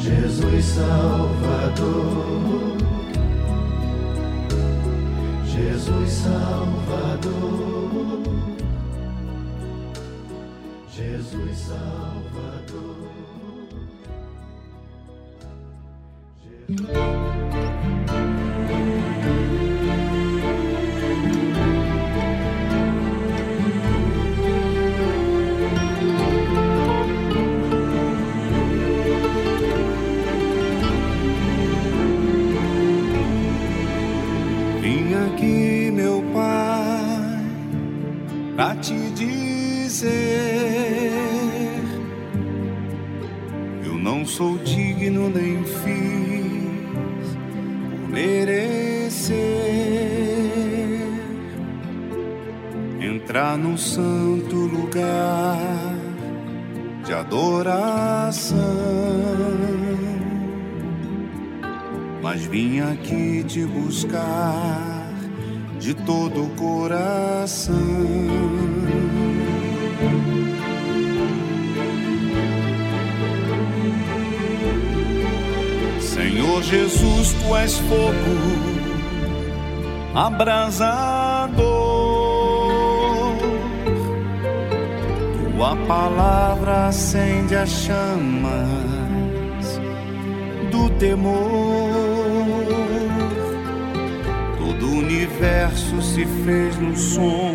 Jesus Salvador. Jesus Salvador, Jesus Salvador. Vim aqui, meu Pai, pra te dizer: Eu não sou digno nem fiz por merecer entrar no santo lugar de adoração mas vim aqui te buscar de todo o coração. Senhor Jesus, tu és fogo abrasador, tua palavra acende as chamas do temor. Todo o universo se fez no som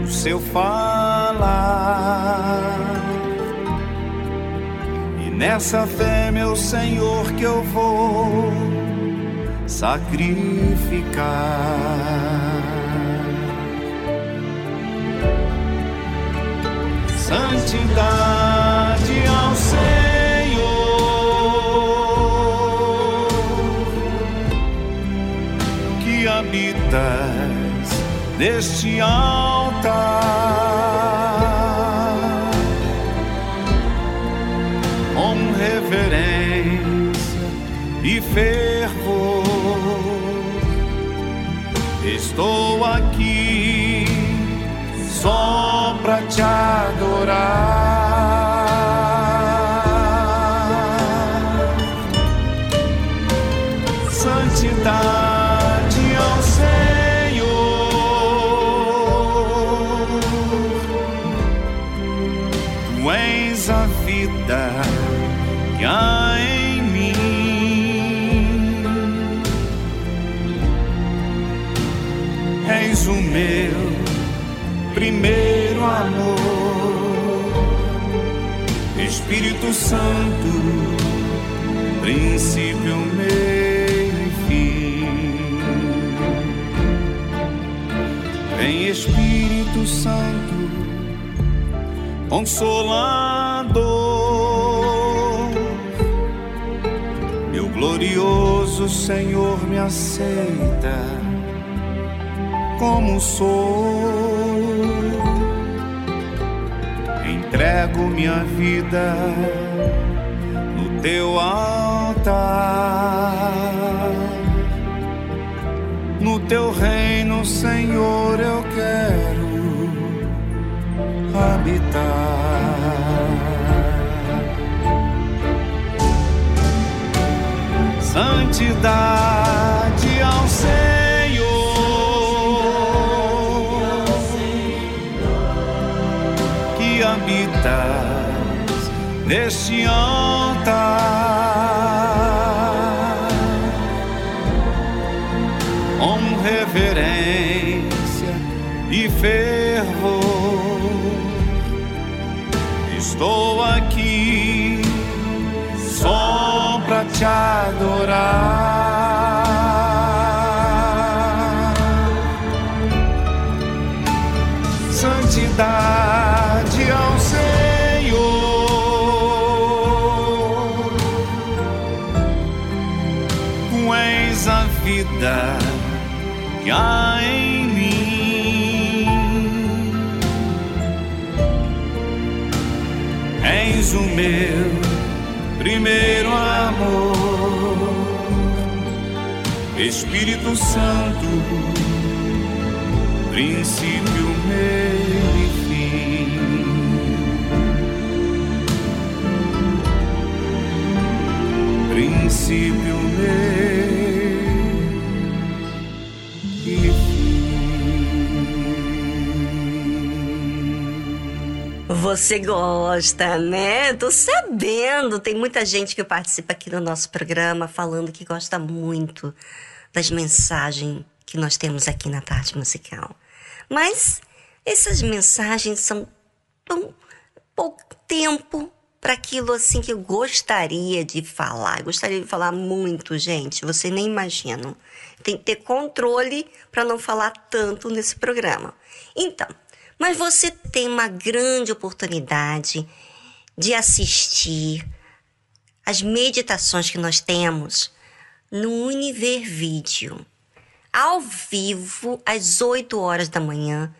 do seu falar. Nessa fé, meu Senhor, que eu vou sacrificar. Santidade ao Senhor que habitas neste altar fervor. Estou aqui só pra te adorar. Espírito Santo, princípio, meio e fim. Vem Espírito Santo, Consolador, meu glorioso Senhor me aceita como sou. Entrego minha vida no teu altar. No teu reino, Senhor, eu quero habitar. Santidade ao Senhor. Habitas neste altar com reverência e fervor. Estou aqui só pra te adorar. Santidade vida que há em mim. És o meu primeiro amor, Espírito Santo, princípio, meio e fim. Princípio, meio Você gosta, né? Tô sabendo. Tem muita gente que participa aqui no nosso programa falando que gosta muito das mensagens que nós temos aqui na tarde musical. Mas essas mensagens são tão pouco tempo para aquilo assim que eu gostaria de falar. Eu gostaria de falar muito, gente. Você nem imagina. Tem que ter controle para não falar tanto nesse programa. Então, mas você tem uma grande oportunidade de assistir as meditações que nós temos no Univer Vídeo, ao vivo, às 8 horas da manhã,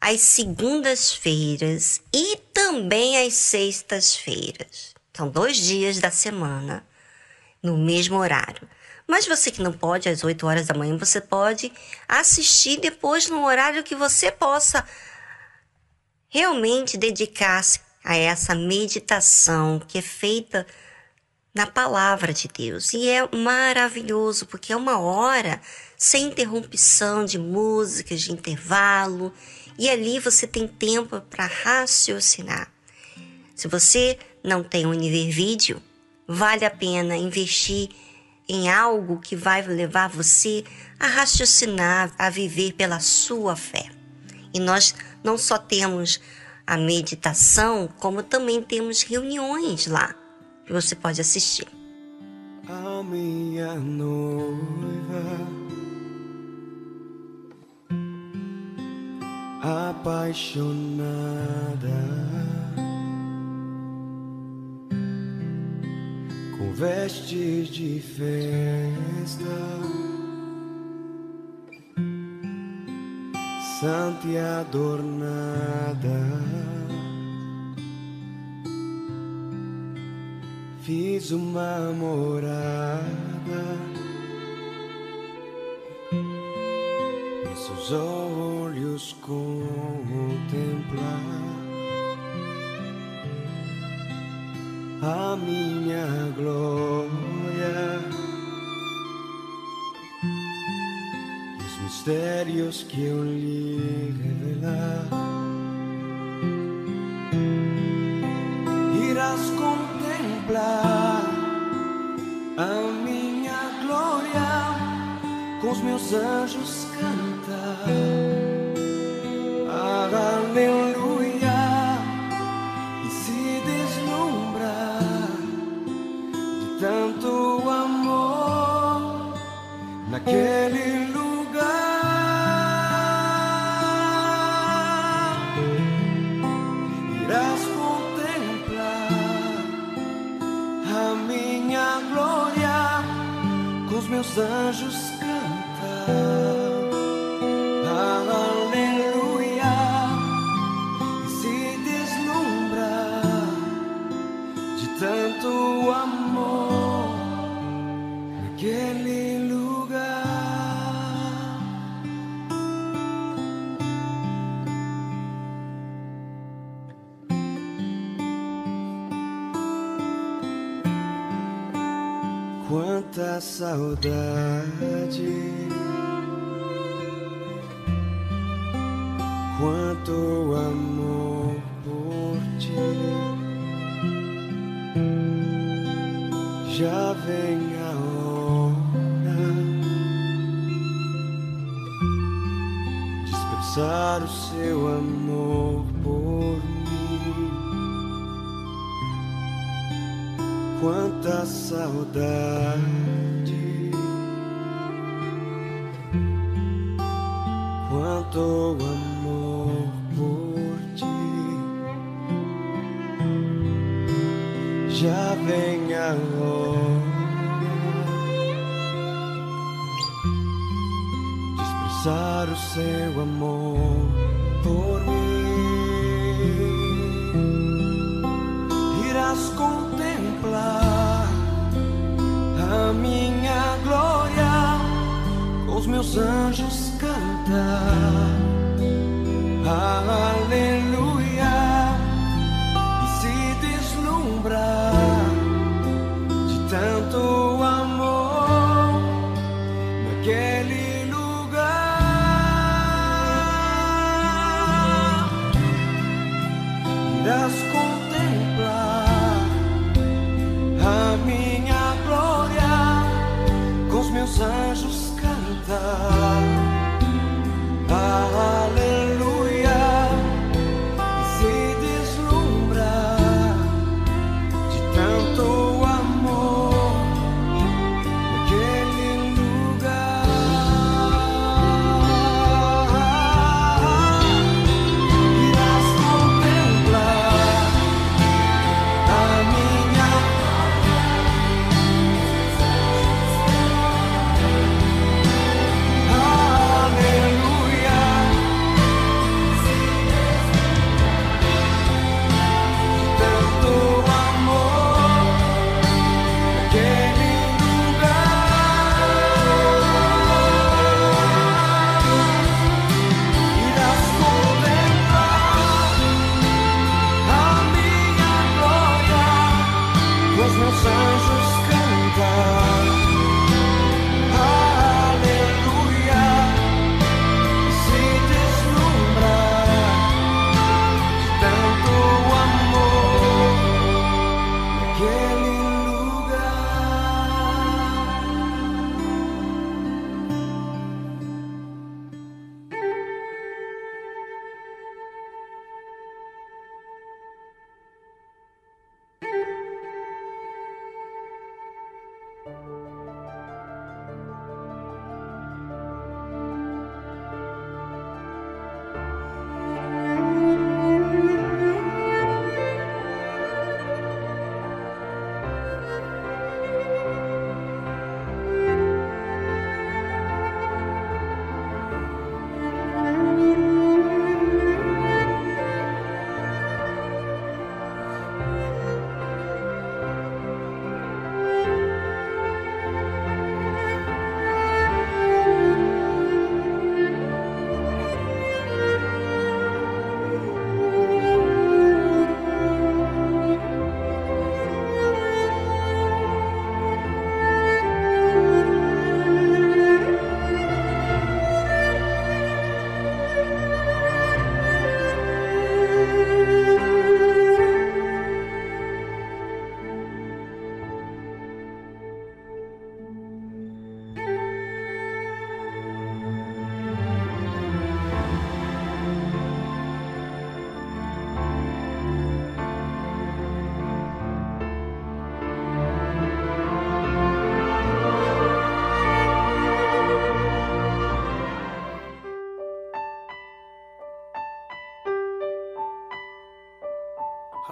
às segundas-feiras e também às sextas-feiras. São dois dias da semana, no mesmo horário. Mas você que não pode às 8 horas da manhã, você pode assistir depois no horário que você possa realmente dedicar-se a essa meditação que é feita na palavra de Deus. E é maravilhoso, porque é uma hora sem interrupção de músicas, de intervalo, e ali você tem tempo para raciocinar. Se você não tem um Univer Vídeo, vale a pena investir em algo que vai levar você a raciocinar, a viver pela sua fé. E nós não só temos a meditação, como também temos reuniões lá que você pode assistir. A minha noiva apaixonada com vestes de festa, santa e adornada. Fiz uma morada em seus olhos contemplar a minha glória mistérios que eu lhe revelar. Irás contemplar a minha glória com os meus anjos cantar. Aleluia e se deslumbrar de tanto amor naquele anjos Saudade quanto amor por ti. Já vem a hora de expressar o seu amor por mim. quanta saudade. Quanto amor por ti. Já vem a hora de expressar o seu amor por mim. Irás contemplar a minha glória com os meus anjos cantar.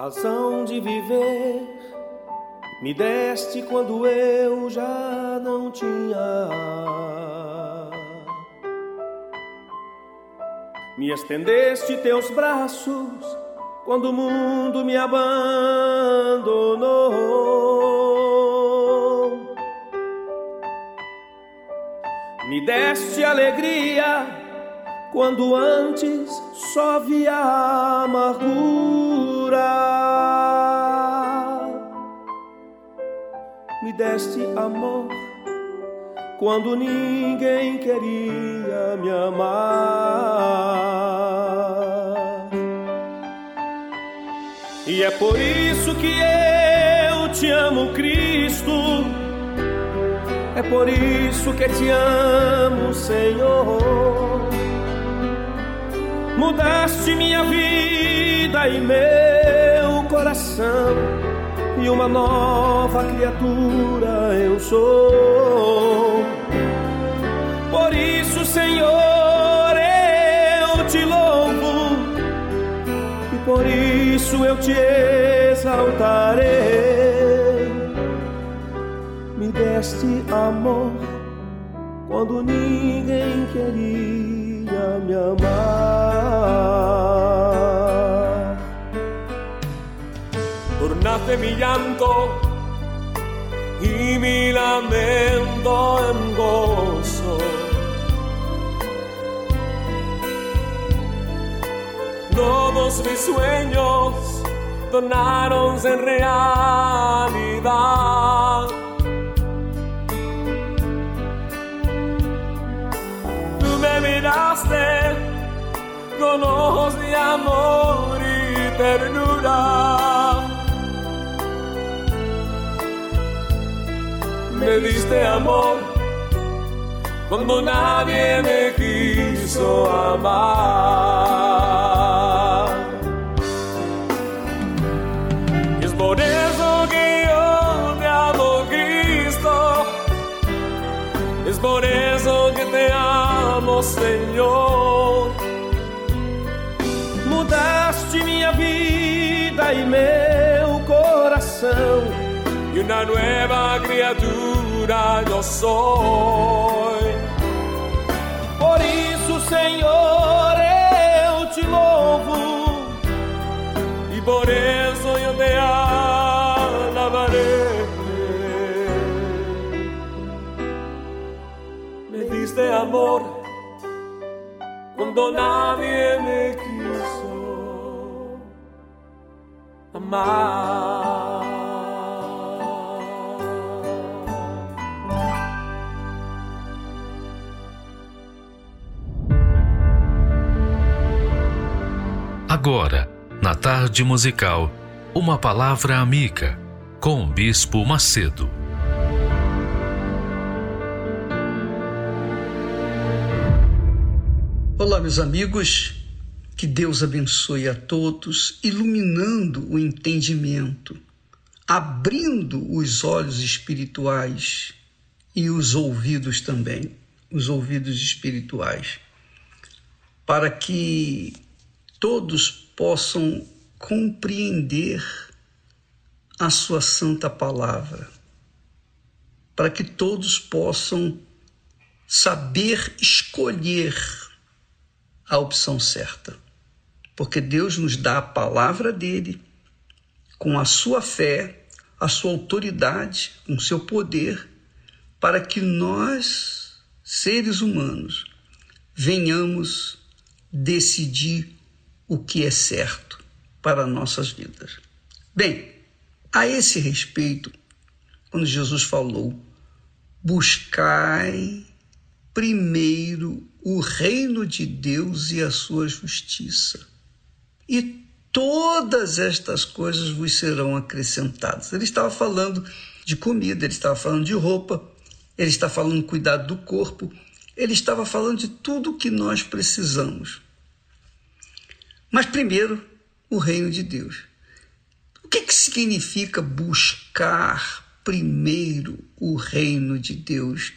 Razão de viver me deste quando eu já não tinha. Me estendeste teus braços quando o mundo me abandonou. Me deste alegria quando antes só via amargura. Me deste amor quando ninguém queria me amar. E é por isso que eu te amo, Cristo. É por isso que te amo, Senhor. Mudaste minha vida e meu coração, e uma nova criatura eu sou. Por isso, Senhor, eu te louvo e por isso eu te exaltarei. Me deste amor quando ninguém queria me amar. Tornaste mi llanto y mi lamento en gozo. Todos mis sueños donaron en realidad. Me miraste con ojos de amor y ternura. Me diste amor cuando nadie me quiso amar. Y es por eso que yo te amo, Cristo. Es por eso amo, Senhor. Mudaste minha vida e meu coração. Y una nueva criatura yo soy. Por isso, Senhor, eu te louvo. E por isso eu te alabaré. Me diste amor cuando nadie me quiso amar. Agora, na tarde musical, uma palavra amiga com o Bispo Macedo. Meus amigos. Que Deus abençoe a todos, iluminando o entendimento, abrindo os olhos espirituais e os ouvidos também, os ouvidos espirituais, para que todos possam compreender a Sua Santa Palavra, para que todos possam saber escolher a opção certa. Porque Deus nos dá a palavra dele, com a sua fé, a sua autoridade, com o seu poder, para que nós, seres humanos, venhamos decidir o que é certo para nossas vidas. Bem, a esse respeito, quando Jesus falou, buscai primeiro o reino de Deus e a sua justiça, e todas estas coisas vos serão acrescentadas. Ele estava falando de comida, ele estava falando de roupa, ele está falando cuidado do corpo, ele estava falando de tudo que nós precisamos. Mas primeiro, o reino de Deus. O que, que significa buscar primeiro o reino de Deus?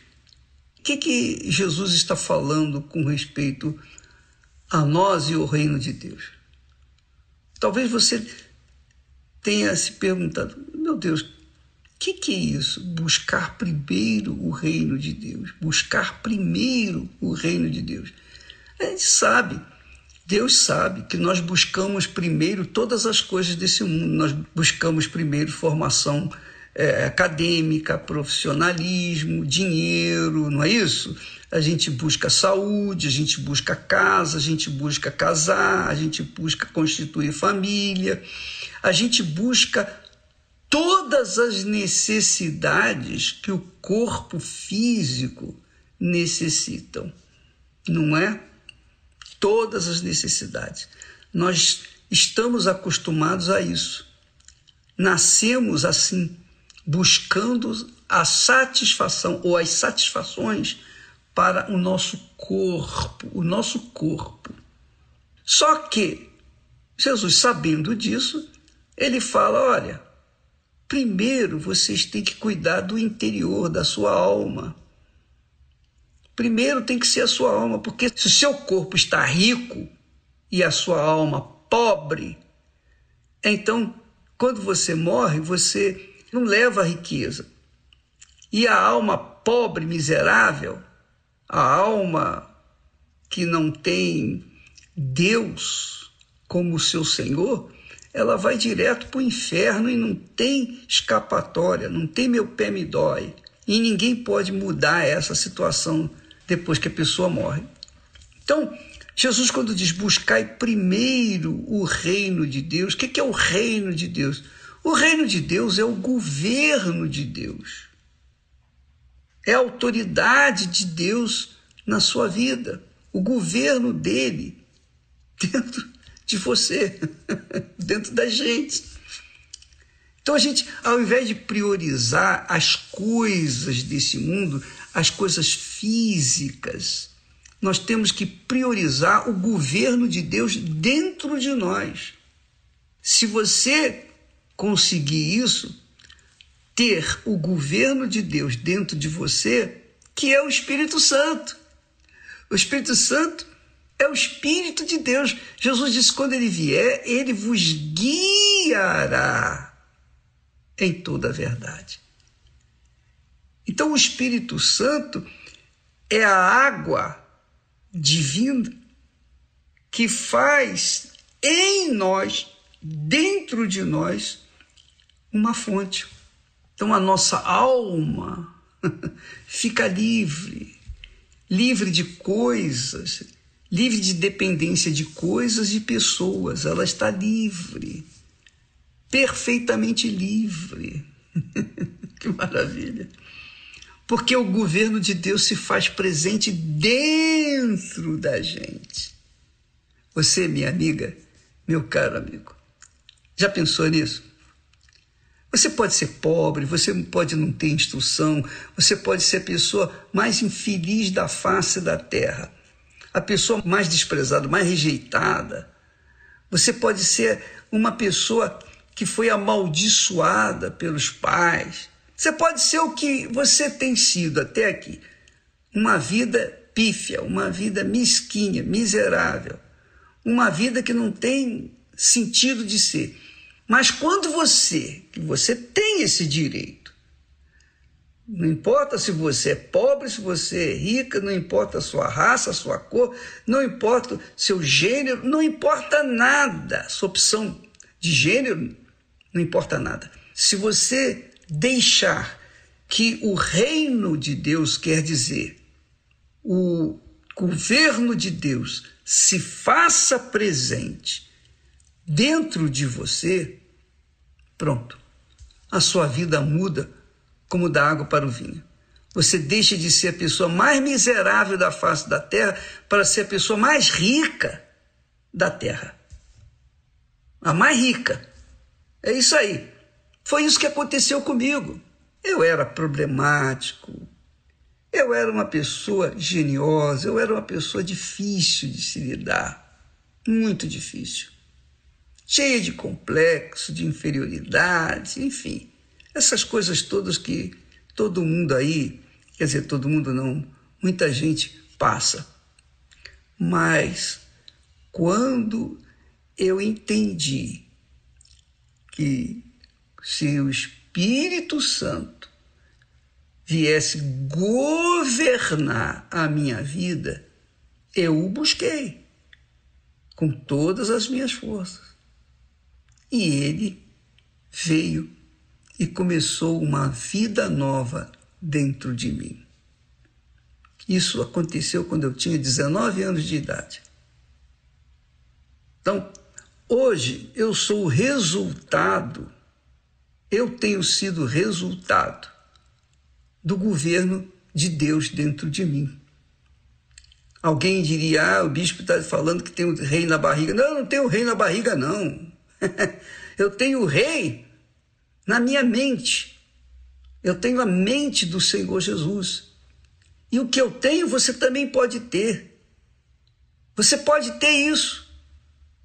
Que, que Jesus está falando com respeito a nós e o reino de Deus? Talvez você tenha se perguntado: meu Deus, o que, que é isso? Buscar primeiro o reino de Deus. Buscar primeiro o reino de Deus. A gente sabe Deus sabe que nós buscamos primeiro todas as coisas desse mundo. Nós buscamos primeiro formação é, acadêmica, profissionalismo, dinheiro, não é isso? A gente busca saúde, a gente busca casa, a gente busca casar, a gente busca constituir família, a gente busca todas as necessidades que o corpo físico necessitam, não é? todas as necessidades. Nós estamos acostumados a isso. Nascemos assim, buscando a satisfação ou as satisfações para o nosso corpo, o nosso corpo. Só que Jesus, sabendo disso, ele fala: olha, primeiro vocês têm que cuidar do interior, da sua alma. Primeiro tem que ser a sua alma, porque se o seu corpo está rico e a sua alma pobre, então quando você morre, você não leva a riqueza. E a alma pobre, miserável, a alma que não tem Deus como seu Senhor, ela vai direto para o inferno e não tem escapatória, não tem meu pé me dói. E ninguém pode mudar essa situação depois que a pessoa morre. Então, Jesus, quando diz buscai primeiro o reino de Deus, o que é o reino de Deus? O reino de Deus é o governo de Deus, é a autoridade de Deus na sua vida, o governo dele dentro de você, dentro da gente. Então a gente, ao invés de priorizar as coisas desse mundo, as coisas físicas, nós temos que priorizar o governo de Deus dentro de nós. Se você conseguir isso, ter o governo de Deus dentro de você, que é o Espírito Santo. O Espírito Santo é o Espírito de Deus. Jesus disse: quando ele vier, ele vos guiará em toda a verdade. Então, o Espírito Santo é a água divina que faz em nós, dentro de nós, uma fonte. Então, a nossa alma fica livre, livre de coisas, livre de dependência de coisas e pessoas. Ela está livre, perfeitamente livre. que maravilha! Porque o governo de Deus se faz presente dentro da gente. Você, minha amiga, meu caro amigo, já pensou nisso? Você pode ser pobre, você pode não ter instrução, você pode ser a pessoa mais infeliz da face da terra, a pessoa mais desprezada, mais rejeitada. Você pode ser uma pessoa que foi amaldiçoada pelos pais, você pode ser o que você tem sido até aqui. Uma vida pífia, uma vida mesquinha, miserável. Uma vida que não tem sentido de ser. Mas quando você, que você tem esse direito, não importa se você é pobre, se você é rica, não importa a sua raça, a sua cor, não importa seu gênero, não importa nada. Sua opção de gênero não importa nada. Se você deixar que o reino de Deus quer dizer o governo de Deus se faça presente dentro de você, pronto. A sua vida muda como da água para o vinho. Você deixa de ser a pessoa mais miserável da face da terra para ser a pessoa mais rica da terra. A mais rica. É isso aí. Foi isso que aconteceu comigo. Eu era problemático, eu era uma pessoa geniosa, eu era uma pessoa difícil de se lidar, muito difícil. Cheia de complexo, de inferioridade, enfim, essas coisas todas que todo mundo aí, quer dizer, todo mundo não, muita gente passa. Mas quando eu entendi que se o Espírito Santo viesse governar a minha vida, eu o busquei com todas as minhas forças. E ele veio e começou uma vida nova dentro de mim. Isso aconteceu quando eu tinha 19 anos de idade. Então, hoje eu sou o resultado eu tenho sido resultado do governo de Deus dentro de mim. Alguém diria, ah, o bispo está falando que tem um rei na barriga. Não, não tenho rei na barriga, não. eu tenho o rei na minha mente. Eu tenho a mente do Senhor Jesus. E o que eu tenho, você também pode ter. Você pode ter isso.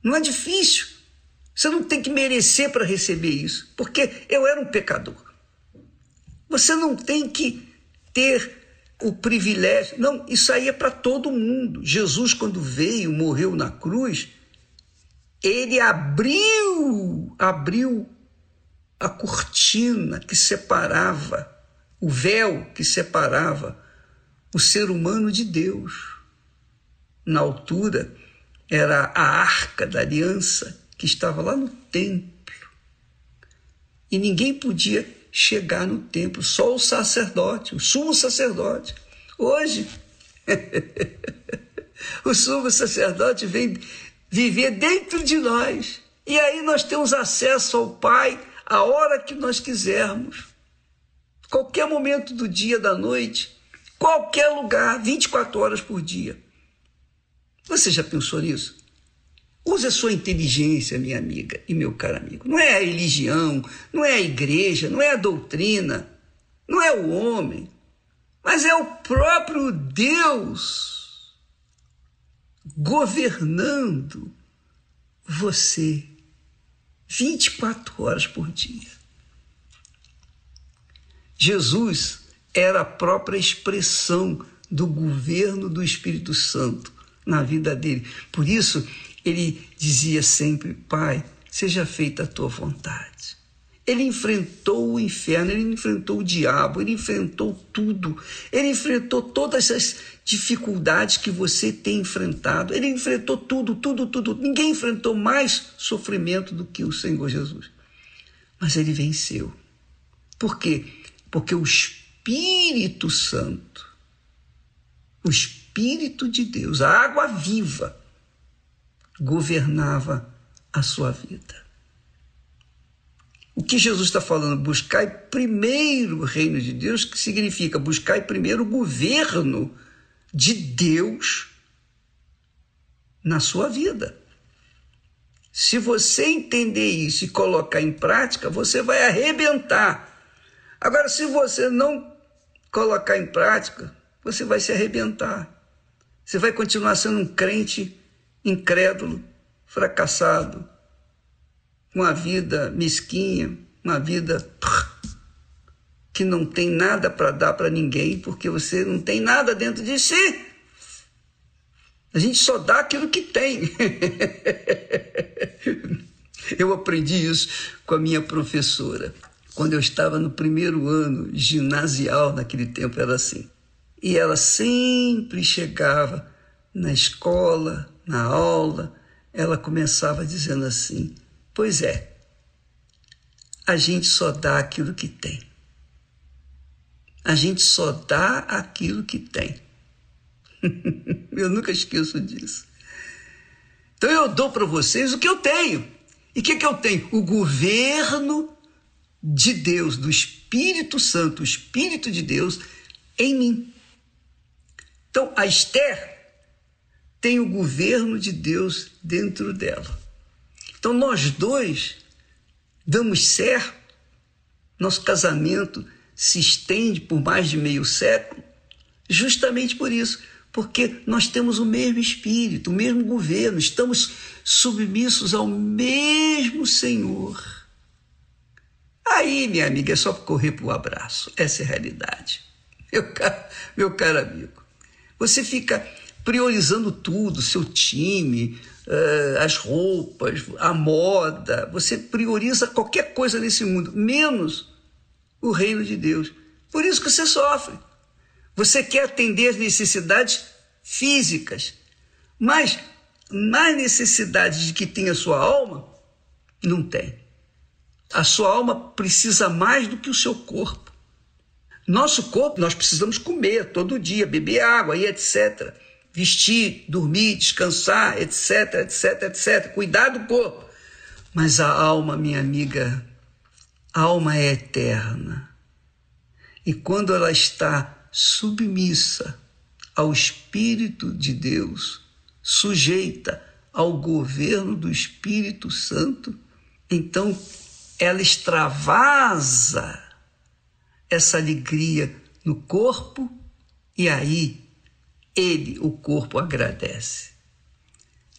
Não é difícil. Você não tem que merecer para receber isso, porque eu era um pecador. Você não tem que ter o privilégio. Não, isso aí é para todo mundo. Jesus, quando veio, morreu na cruz, ele abriu, abriu a cortina que separava, o véu que separava o ser humano de Deus. Na altura, era a arca da aliança que estava lá no templo. E ninguém podia chegar no templo, só o sacerdote, o sumo sacerdote. Hoje, o sumo sacerdote vem viver dentro de nós. E aí nós temos acesso ao Pai a hora que nós quisermos. Qualquer momento do dia, da noite, qualquer lugar, 24 horas por dia. Você já pensou nisso? Use a sua inteligência, minha amiga e meu caro amigo. Não é a religião, não é a igreja, não é a doutrina, não é o homem, mas é o próprio Deus governando você 24 horas por dia. Jesus era a própria expressão do governo do Espírito Santo na vida dele. Por isso, ele dizia sempre: Pai, seja feita a tua vontade. Ele enfrentou o inferno, ele enfrentou o diabo, ele enfrentou tudo. Ele enfrentou todas as dificuldades que você tem enfrentado. Ele enfrentou tudo, tudo, tudo. Ninguém enfrentou mais sofrimento do que o Senhor Jesus. Mas ele venceu. Por quê? Porque o Espírito Santo, o Espírito de Deus, a água viva, governava a sua vida. O que Jesus está falando? Buscai primeiro o reino de Deus, que significa buscai primeiro o governo de Deus na sua vida. Se você entender isso e colocar em prática, você vai arrebentar. Agora, se você não colocar em prática, você vai se arrebentar. Você vai continuar sendo um crente incrédulo, fracassado, uma vida mesquinha, uma vida que não tem nada para dar para ninguém, porque você não tem nada dentro de si. A gente só dá aquilo que tem. eu aprendi isso com a minha professora. Quando eu estava no primeiro ano ginasial, naquele tempo era assim. E ela sempre chegava na escola, na aula, ela começava dizendo assim: Pois é, a gente só dá aquilo que tem. A gente só dá aquilo que tem. eu nunca esqueço disso. Então eu dou para vocês o que eu tenho. E o que, que eu tenho? O governo de Deus, do Espírito Santo, o Espírito de Deus em mim. Então a Esther tem o governo de Deus dentro dela. Então nós dois damos certo, nosso casamento se estende por mais de meio século, justamente por isso, porque nós temos o mesmo espírito, o mesmo governo, estamos submissos ao mesmo Senhor. Aí, minha amiga, é só correr para o abraço. Essa é a realidade. Meu caro, meu caro amigo, você fica priorizando tudo, seu time, as roupas, a moda. Você prioriza qualquer coisa nesse mundo, menos o reino de Deus. Por isso que você sofre. Você quer atender as necessidades físicas, mas mais necessidades de que tem a sua alma, não tem. A sua alma precisa mais do que o seu corpo. Nosso corpo, nós precisamos comer todo dia, beber água e etc vestir, dormir, descansar, etc, etc, etc. Cuidar do corpo. Mas a alma, minha amiga, a alma é eterna. E quando ela está submissa ao Espírito de Deus, sujeita ao governo do Espírito Santo, então ela extravasa essa alegria no corpo e aí ele, o corpo, agradece.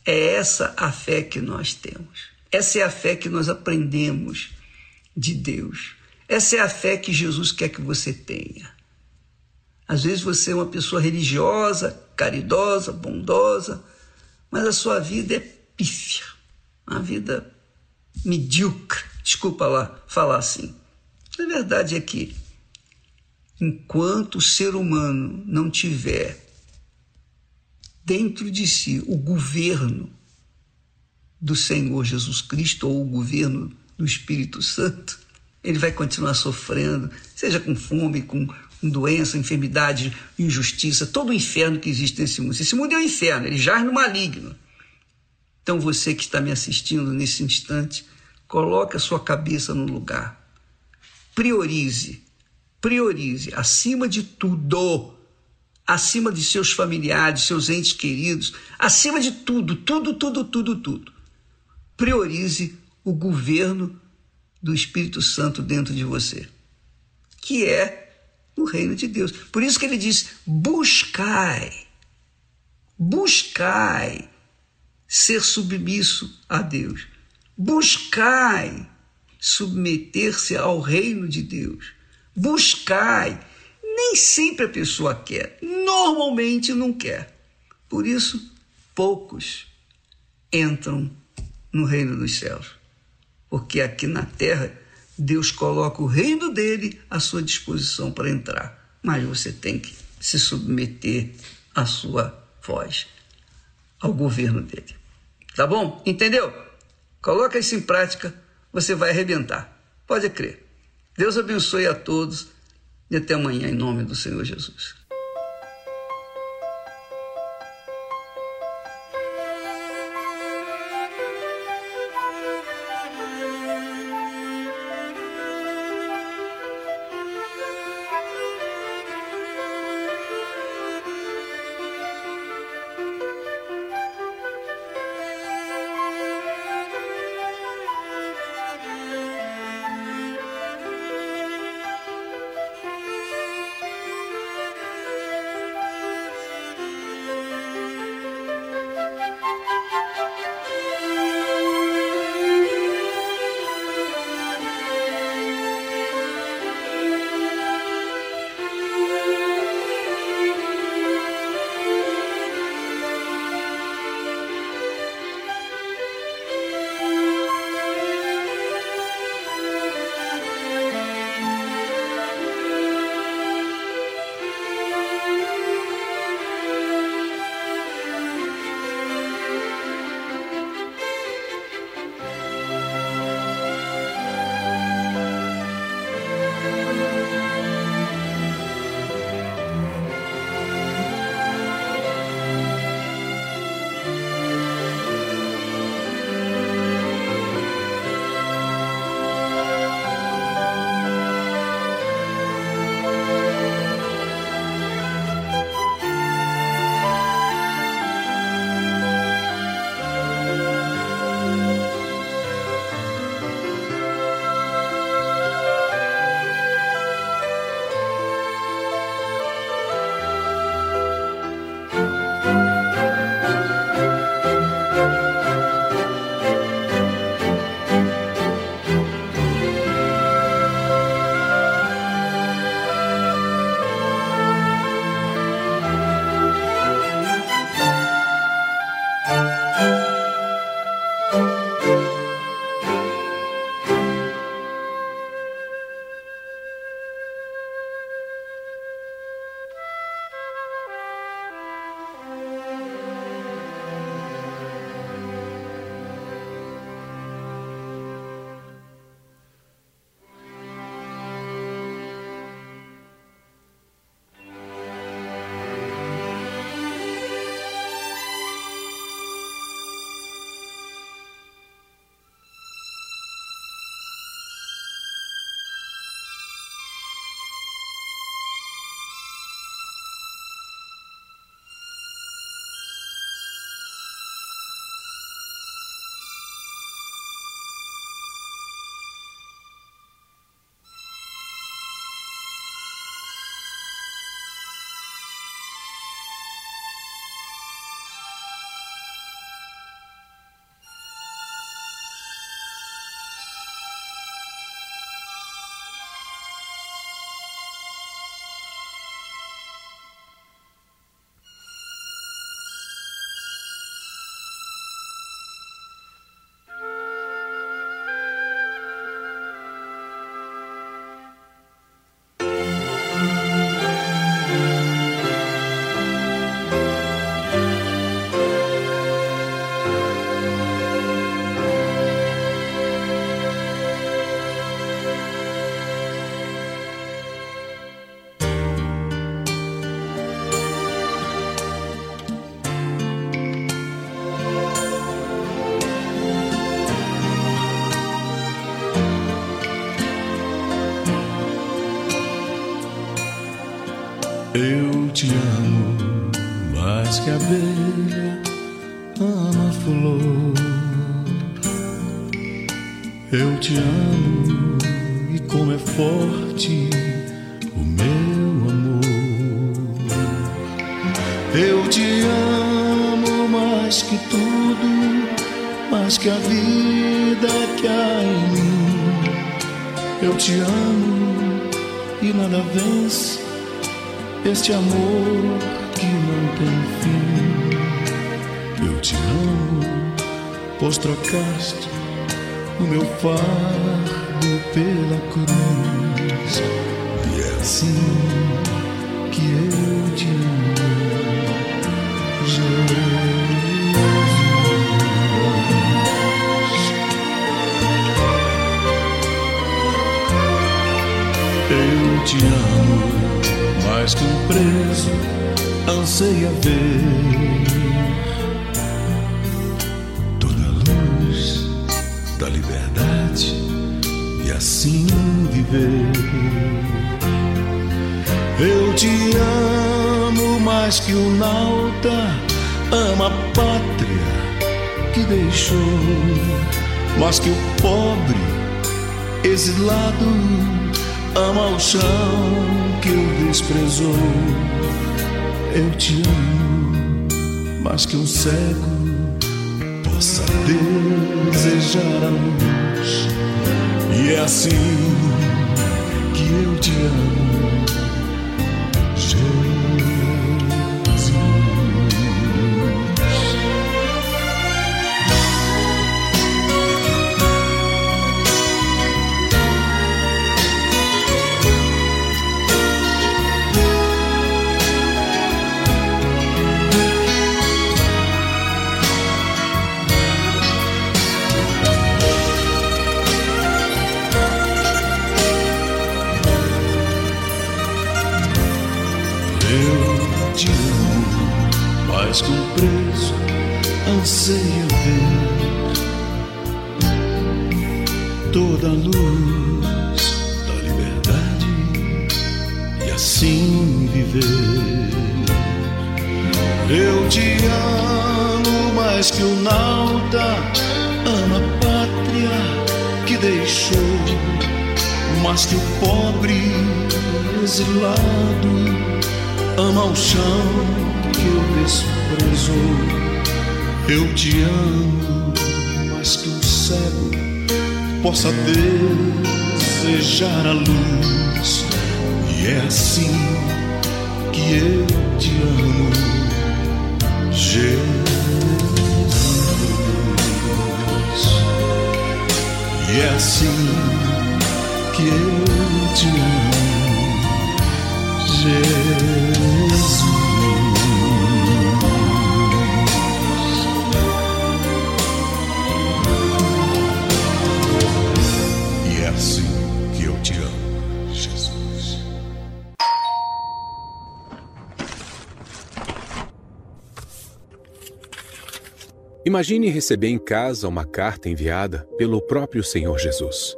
É essa a fé que nós temos. Essa é a fé que nós aprendemos de Deus. Essa é a fé que Jesus quer que você tenha. Às vezes você é uma pessoa religiosa, caridosa, bondosa, mas a sua vida é pífia, uma vida medíocre. Desculpa lá falar assim. A verdade é que enquanto o ser humano não tiver dentro de si o governo do Senhor Jesus Cristo ou o governo do Espírito Santo, ele vai continuar sofrendo, seja com fome, com doença, enfermidade, injustiça, todo o inferno que existe nesse mundo. Esse mundo é um inferno, ele jaz no maligno. Então você que está me assistindo nesse instante, coloque a sua cabeça no lugar. Priorize, priorize acima de tudo, acima de seus familiares, seus entes queridos, acima de tudo, tudo, tudo, tudo, tudo. Priorize o governo do Espírito Santo dentro de você, que é o reino de Deus. Por isso que ele diz: buscai, buscai ser submisso a Deus, buscai submeter-se ao reino de Deus, buscai. Nem sempre a pessoa quer, normalmente não quer. Por isso, poucos entram no reino dos céus. Porque aqui na terra Deus coloca o reino dele à sua disposição para entrar, mas você tem que se submeter à sua voz, ao governo dele. Tá bom? Entendeu? Coloca isso em prática, você vai arrebentar. Pode crer. Deus abençoe a todos e até amanhã em nome do Senhor Jesus. Te amo mais que a abelha ama a flor. Eu te amo e como é forte o meu amor. Eu te amo mais que tudo, mais que a vida que há em mim. Eu te amo e nada vence este amor que não tem fim. Eu te amo, pois trocaste o meu fardo pela cruz. E é assim que eu te amo, mais que um preso anseia ver toda a luz da liberdade e assim viver. Eu te amo mais que o nauta ama a pátria que deixou, mais que o pobre exilado ama o chão que o desprezou. Eu te amo mais que um cego possa desejar a luz. E é assim que eu te amo, possa desejar a luz. E é assim Imagine receber em casa uma carta enviada pelo próprio Senhor Jesus.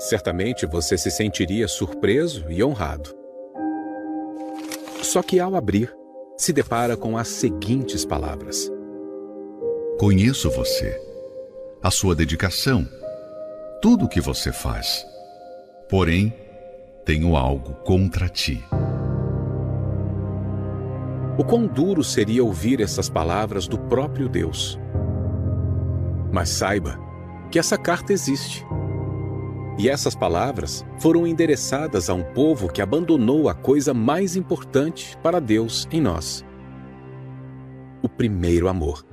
Certamente você se sentiria surpreso e honrado. Só que ao abrir, se depara com as seguintes palavras: Conheço você, a sua dedicação, tudo o que você faz. Porém, tenho algo contra ti. O quão duro seria ouvir essas palavras do próprio Deus. Mas saiba que essa carta existe. E essas palavras foram endereçadas a um povo que abandonou a coisa mais importante para Deus em nós: o primeiro amor.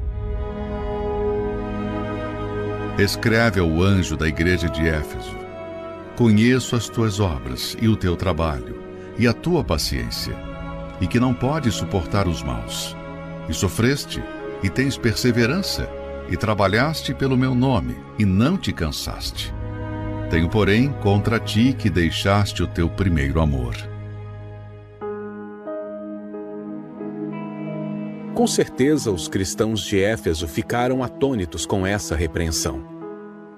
Escreve ao anjo da igreja de Éfeso: Conheço as tuas obras e o teu trabalho, e a tua paciência, e que não podes suportar os maus. E sofreste, e tens perseverança, e trabalhaste pelo meu nome, e não te cansaste. Tenho, porém, contra ti que deixaste o teu primeiro amor. Com certeza, os cristãos de Éfeso ficaram atônitos com essa repreensão.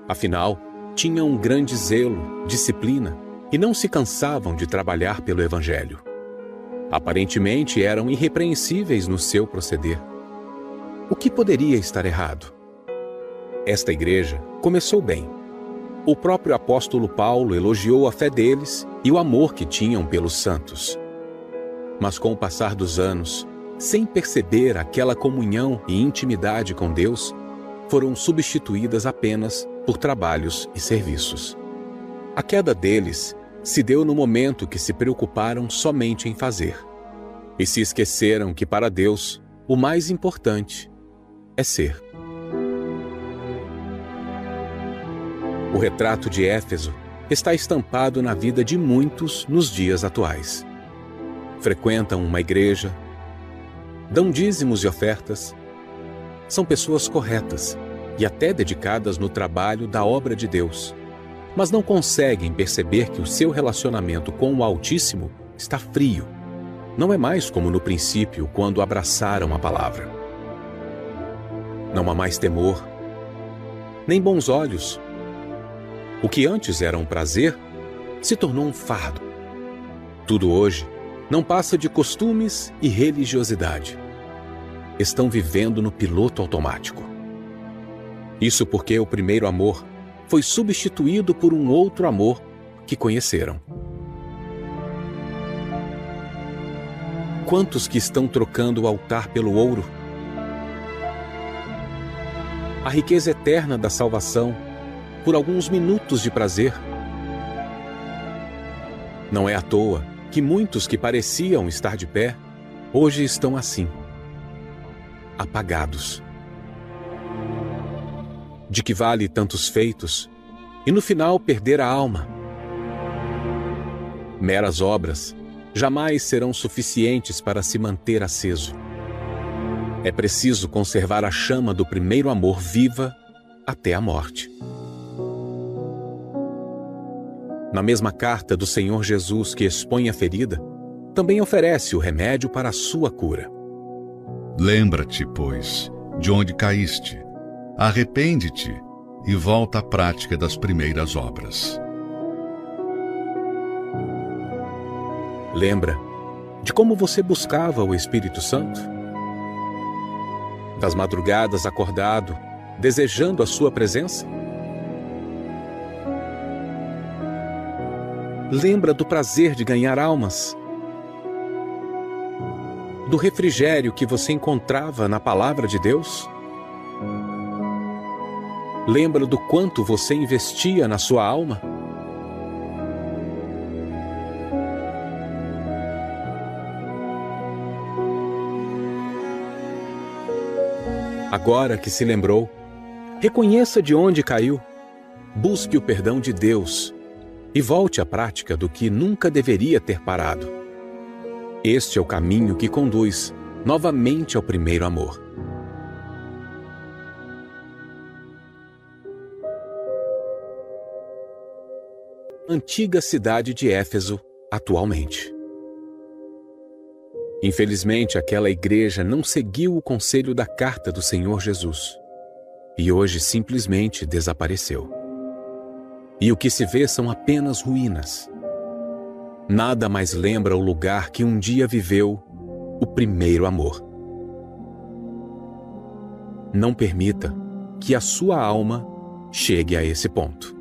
Afinal, tinham um grande zelo, disciplina e não se cansavam de trabalhar pelo Evangelho. Aparentemente eram irrepreensíveis no seu proceder. O que poderia estar errado? Esta igreja começou bem. O próprio apóstolo Paulo elogiou a fé deles e o amor que tinham pelos santos. Mas com o passar dos anos, sem perceber aquela comunhão e intimidade com Deus, foram substituídas apenas por trabalhos e serviços. A queda deles se deu no momento que se preocuparam somente em fazer. E se esqueceram que para Deus o mais importante é ser. O retrato de Éfeso está estampado na vida de muitos nos dias atuais. Frequentam uma igreja, dão dízimos e ofertas, são pessoas corretas e até dedicadas no trabalho da obra de Deus, mas não conseguem perceber que o seu relacionamento com o Altíssimo está frio. Não é mais como no princípio, quando abraçaram a palavra. Não há mais temor, nem bons olhos. O que antes era um prazer se tornou um fardo. Tudo hoje não passa de costumes e religiosidade. Estão vivendo no piloto automático. Isso porque o primeiro amor foi substituído por um outro amor que conheceram. Quantos que estão trocando o altar pelo ouro? A riqueza eterna da salvação por alguns minutos de prazer. Não é à toa que muitos que pareciam estar de pé hoje estão assim, apagados de que vale tantos feitos e no final perder a alma. Meras obras jamais serão suficientes para se manter aceso. É preciso conservar a chama do primeiro amor viva até a morte. Na mesma carta do Senhor Jesus que expõe a ferida, também oferece o remédio para a sua cura. Lembra-te, pois, de onde caíste Arrepende-te e volta à prática das primeiras obras. Lembra de como você buscava o Espírito Santo? Das madrugadas acordado, desejando a sua presença? Lembra do prazer de ganhar almas? Do refrigério que você encontrava na palavra de Deus? Lembra do quanto você investia na sua alma? Agora que se lembrou, reconheça de onde caiu, busque o perdão de Deus e volte à prática do que nunca deveria ter parado. Este é o caminho que conduz novamente ao primeiro amor. Antiga cidade de Éfeso atualmente. Infelizmente, aquela igreja não seguiu o conselho da carta do Senhor Jesus e hoje simplesmente desapareceu. E o que se vê são apenas ruínas. Nada mais lembra o lugar que um dia viveu o primeiro amor. Não permita que a sua alma chegue a esse ponto.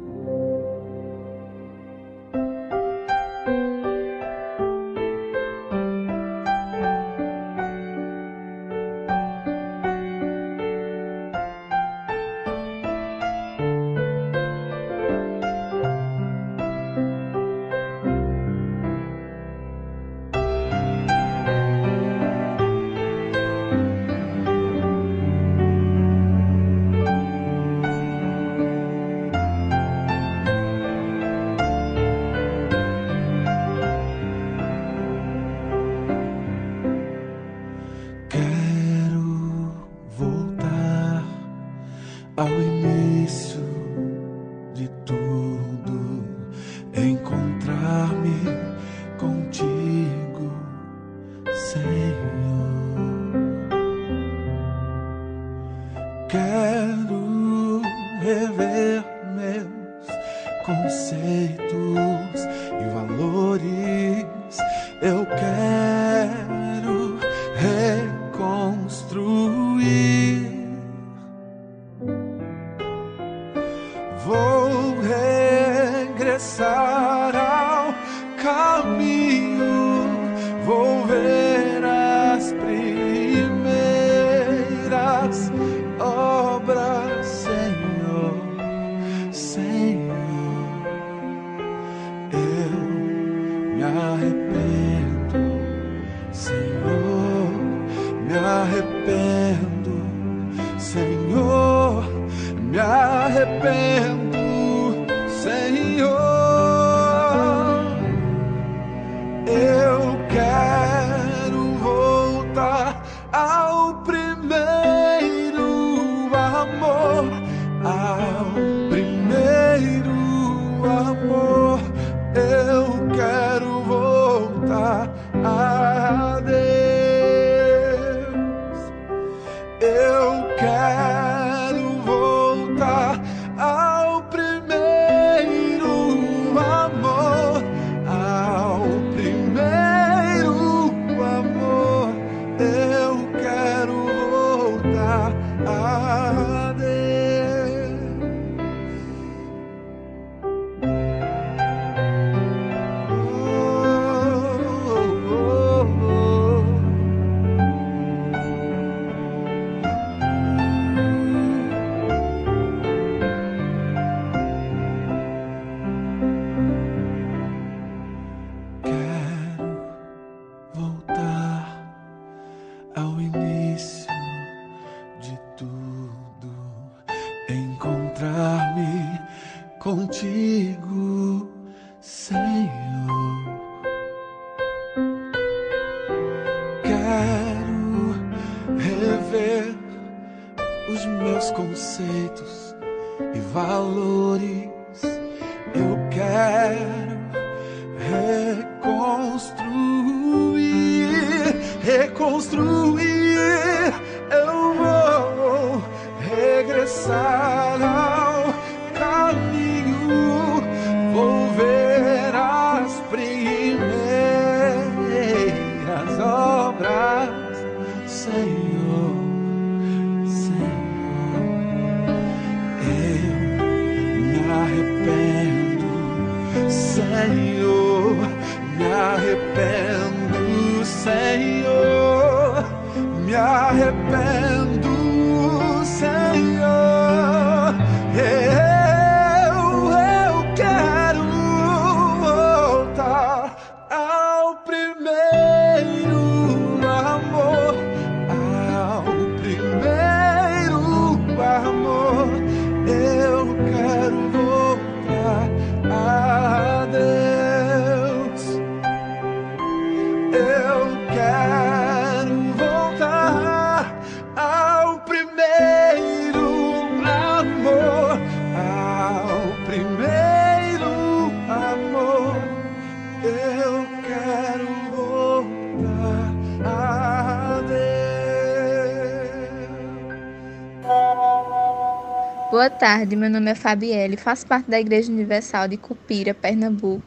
Tarde, meu nome é Fabielle, faço parte da Igreja Universal de Cupira, Pernambuco.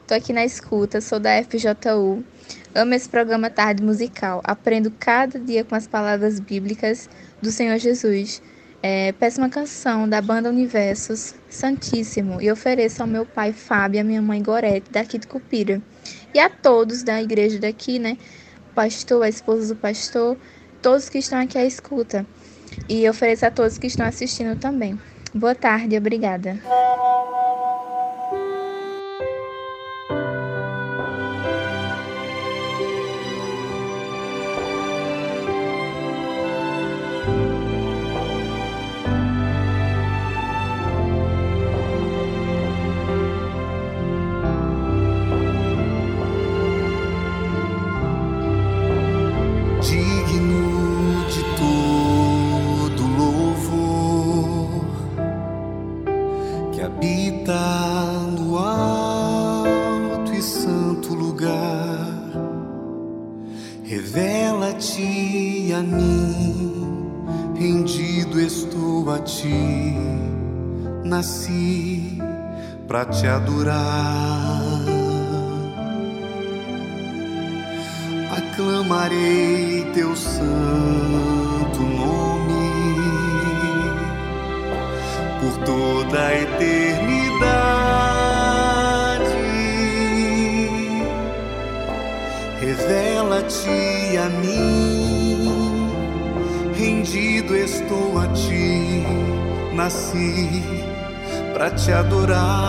Estou aqui na escuta, sou da FJU. Amo esse programa Tarde Musical. Aprendo cada dia com as palavras bíblicas do Senhor Jesus. É, peço uma canção da banda Universos, Santíssimo, e ofereço ao meu pai Fábio e à minha mãe Gorete, daqui de Cupira. E a todos da igreja daqui, né? O pastor, a esposa do pastor, todos que estão aqui à escuta. E ofereço a todos que estão assistindo também. Boa tarde, obrigada. Te adorar.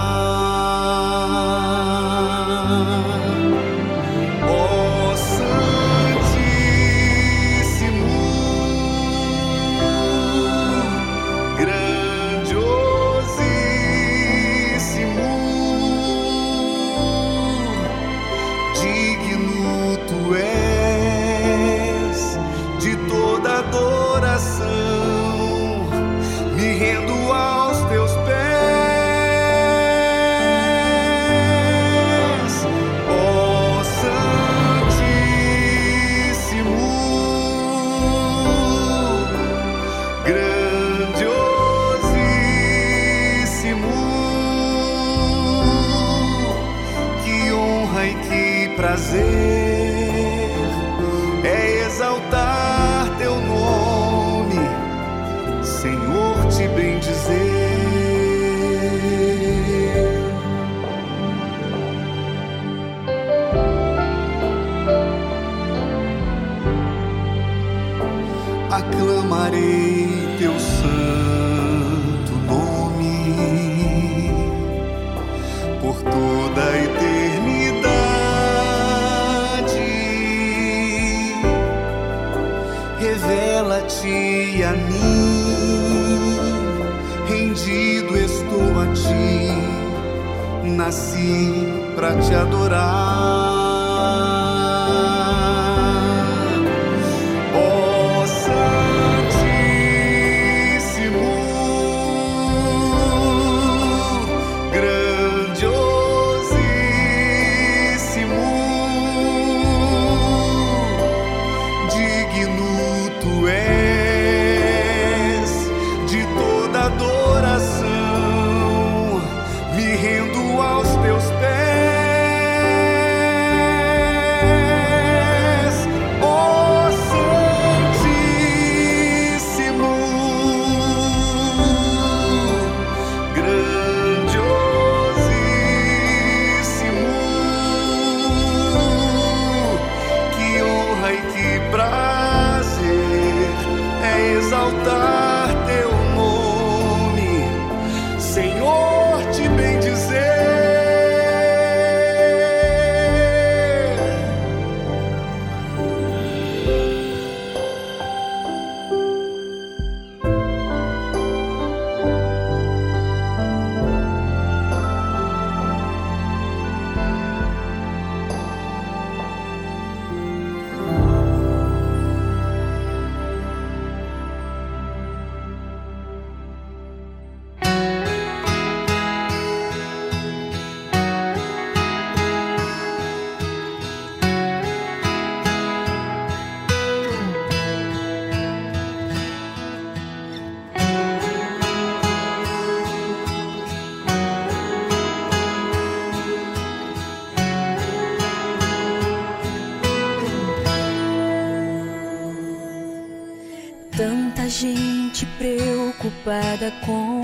Com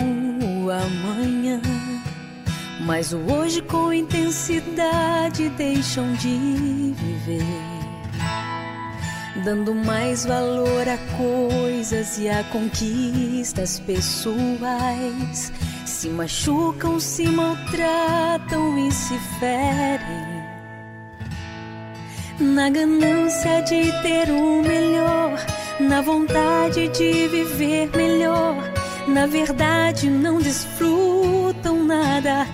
o amanhã, mas o hoje com intensidade deixam de viver, dando mais valor a coisas e a conquistas pessoais. Se machucam, se maltratam e se ferem na ganância de ter o melhor, na vontade de viver melhor. Na verdade, não desfrutam nada.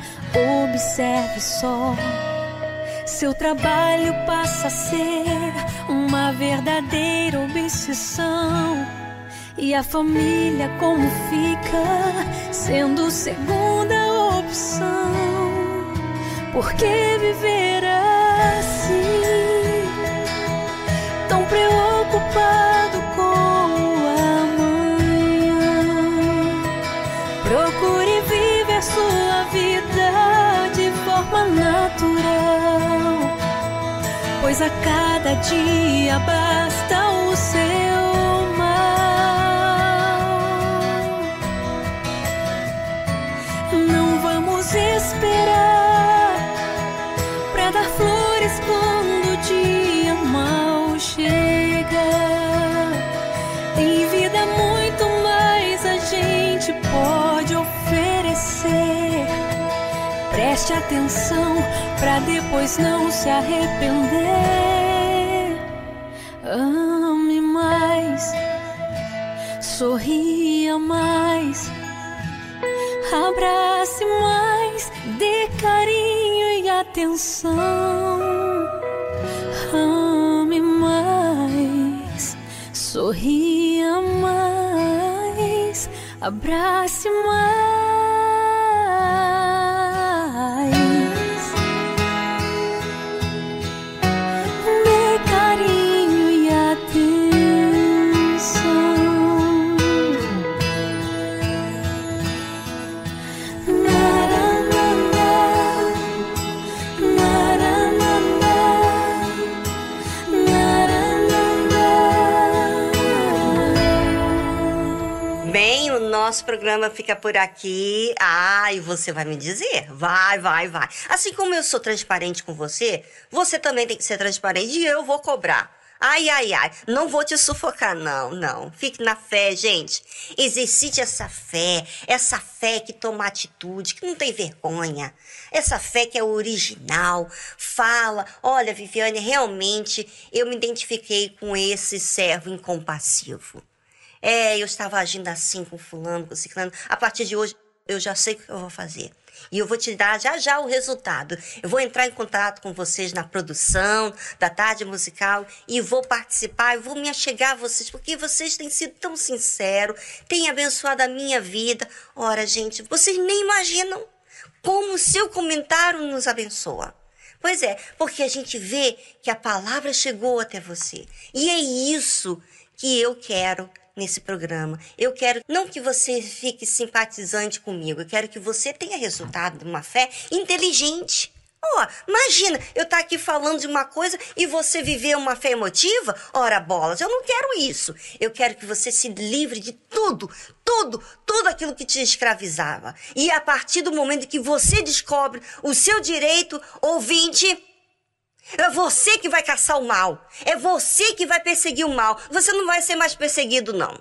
Observe só. Seu trabalho passa a ser uma verdadeira obsessão. E a família, como fica, sendo segunda opção? Por que viver assim? tão preocupado a cada dia basta o seu mal. Não vamos esperar Preste atenção pra depois não se arrepender. Ame mais, sorria mais, abrace mais, dê carinho e atenção. Ame mais, sorria mais, abrace mais. Nosso programa fica por aqui. Ah, e você vai me dizer? Vai, vai, vai. Assim como eu sou transparente com você, você também tem que ser transparente e eu vou cobrar. Ai, ai, ai. Não vou te sufocar, não, não. Fique na fé, gente. Exercite essa fé. Essa fé que toma atitude, que não tem vergonha. Essa fé que é original. Fala, olha, Viviane, realmente eu me identifiquei com esse servo incompassivo. É, eu estava agindo assim com fulano, com ciclano. A partir de hoje, eu já sei o que eu vou fazer. E eu vou te dar já já o resultado. Eu vou entrar em contato com vocês na produção da tarde musical e vou participar, e vou me achegar a vocês, porque vocês têm sido tão sinceros, têm abençoado a minha vida. Ora, gente, vocês nem imaginam como o seu comentário nos abençoa. Pois é, porque a gente vê que a palavra chegou até você. E é isso que eu quero nesse programa. Eu quero não que você fique simpatizante comigo, eu quero que você tenha resultado de uma fé inteligente. Ó, imagina, eu estar aqui falando de uma coisa e você viver uma fé emotiva? Ora, bolas, eu não quero isso. Eu quero que você se livre de tudo, tudo, tudo aquilo que te escravizava. E a partir do momento que você descobre o seu direito, ouvinte, é você que vai caçar o mal. É você que vai perseguir o mal. Você não vai ser mais perseguido, não.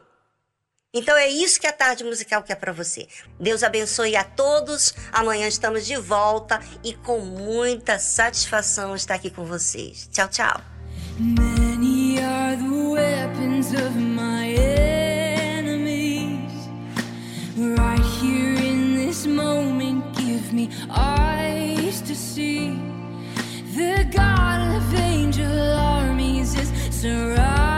Então é isso que a tarde musical quer para você. Deus abençoe a todos. Amanhã estamos de volta e com muita satisfação estar aqui com vocês. Tchau, tchau. Many are the weapons of my enemies. Right here in this moment, give me see. The God of angel armies is surrounding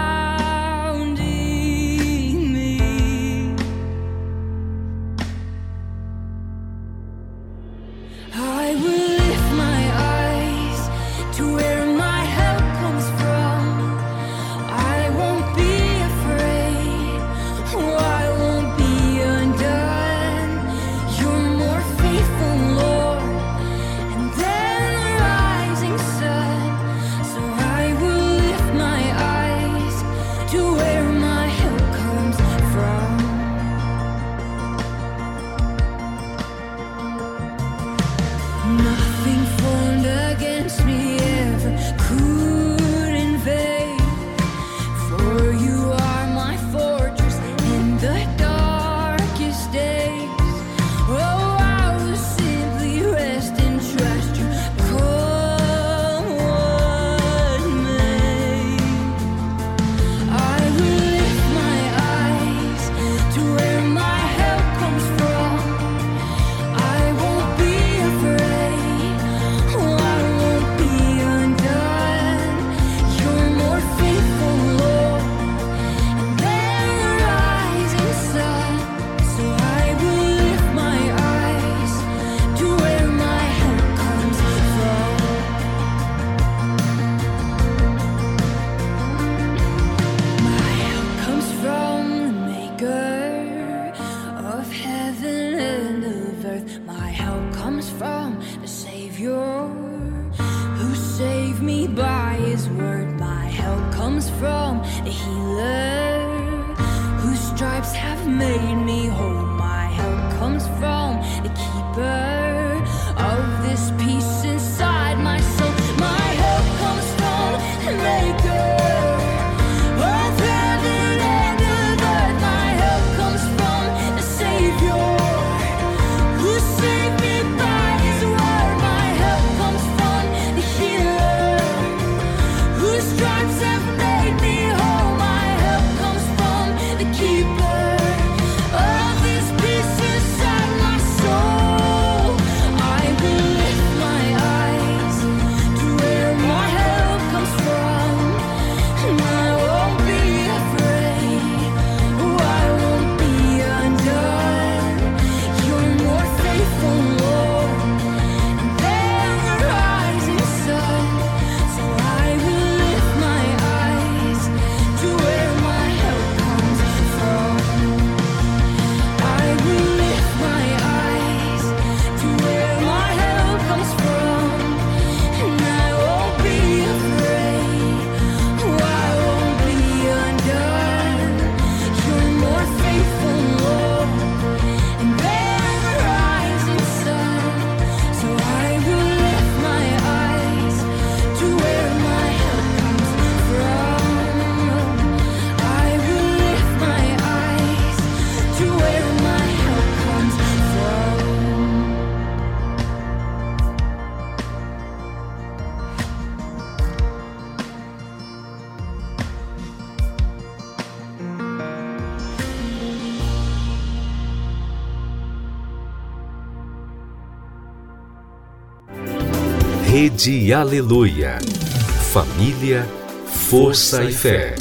Rede Aleluia. Família, força e fé.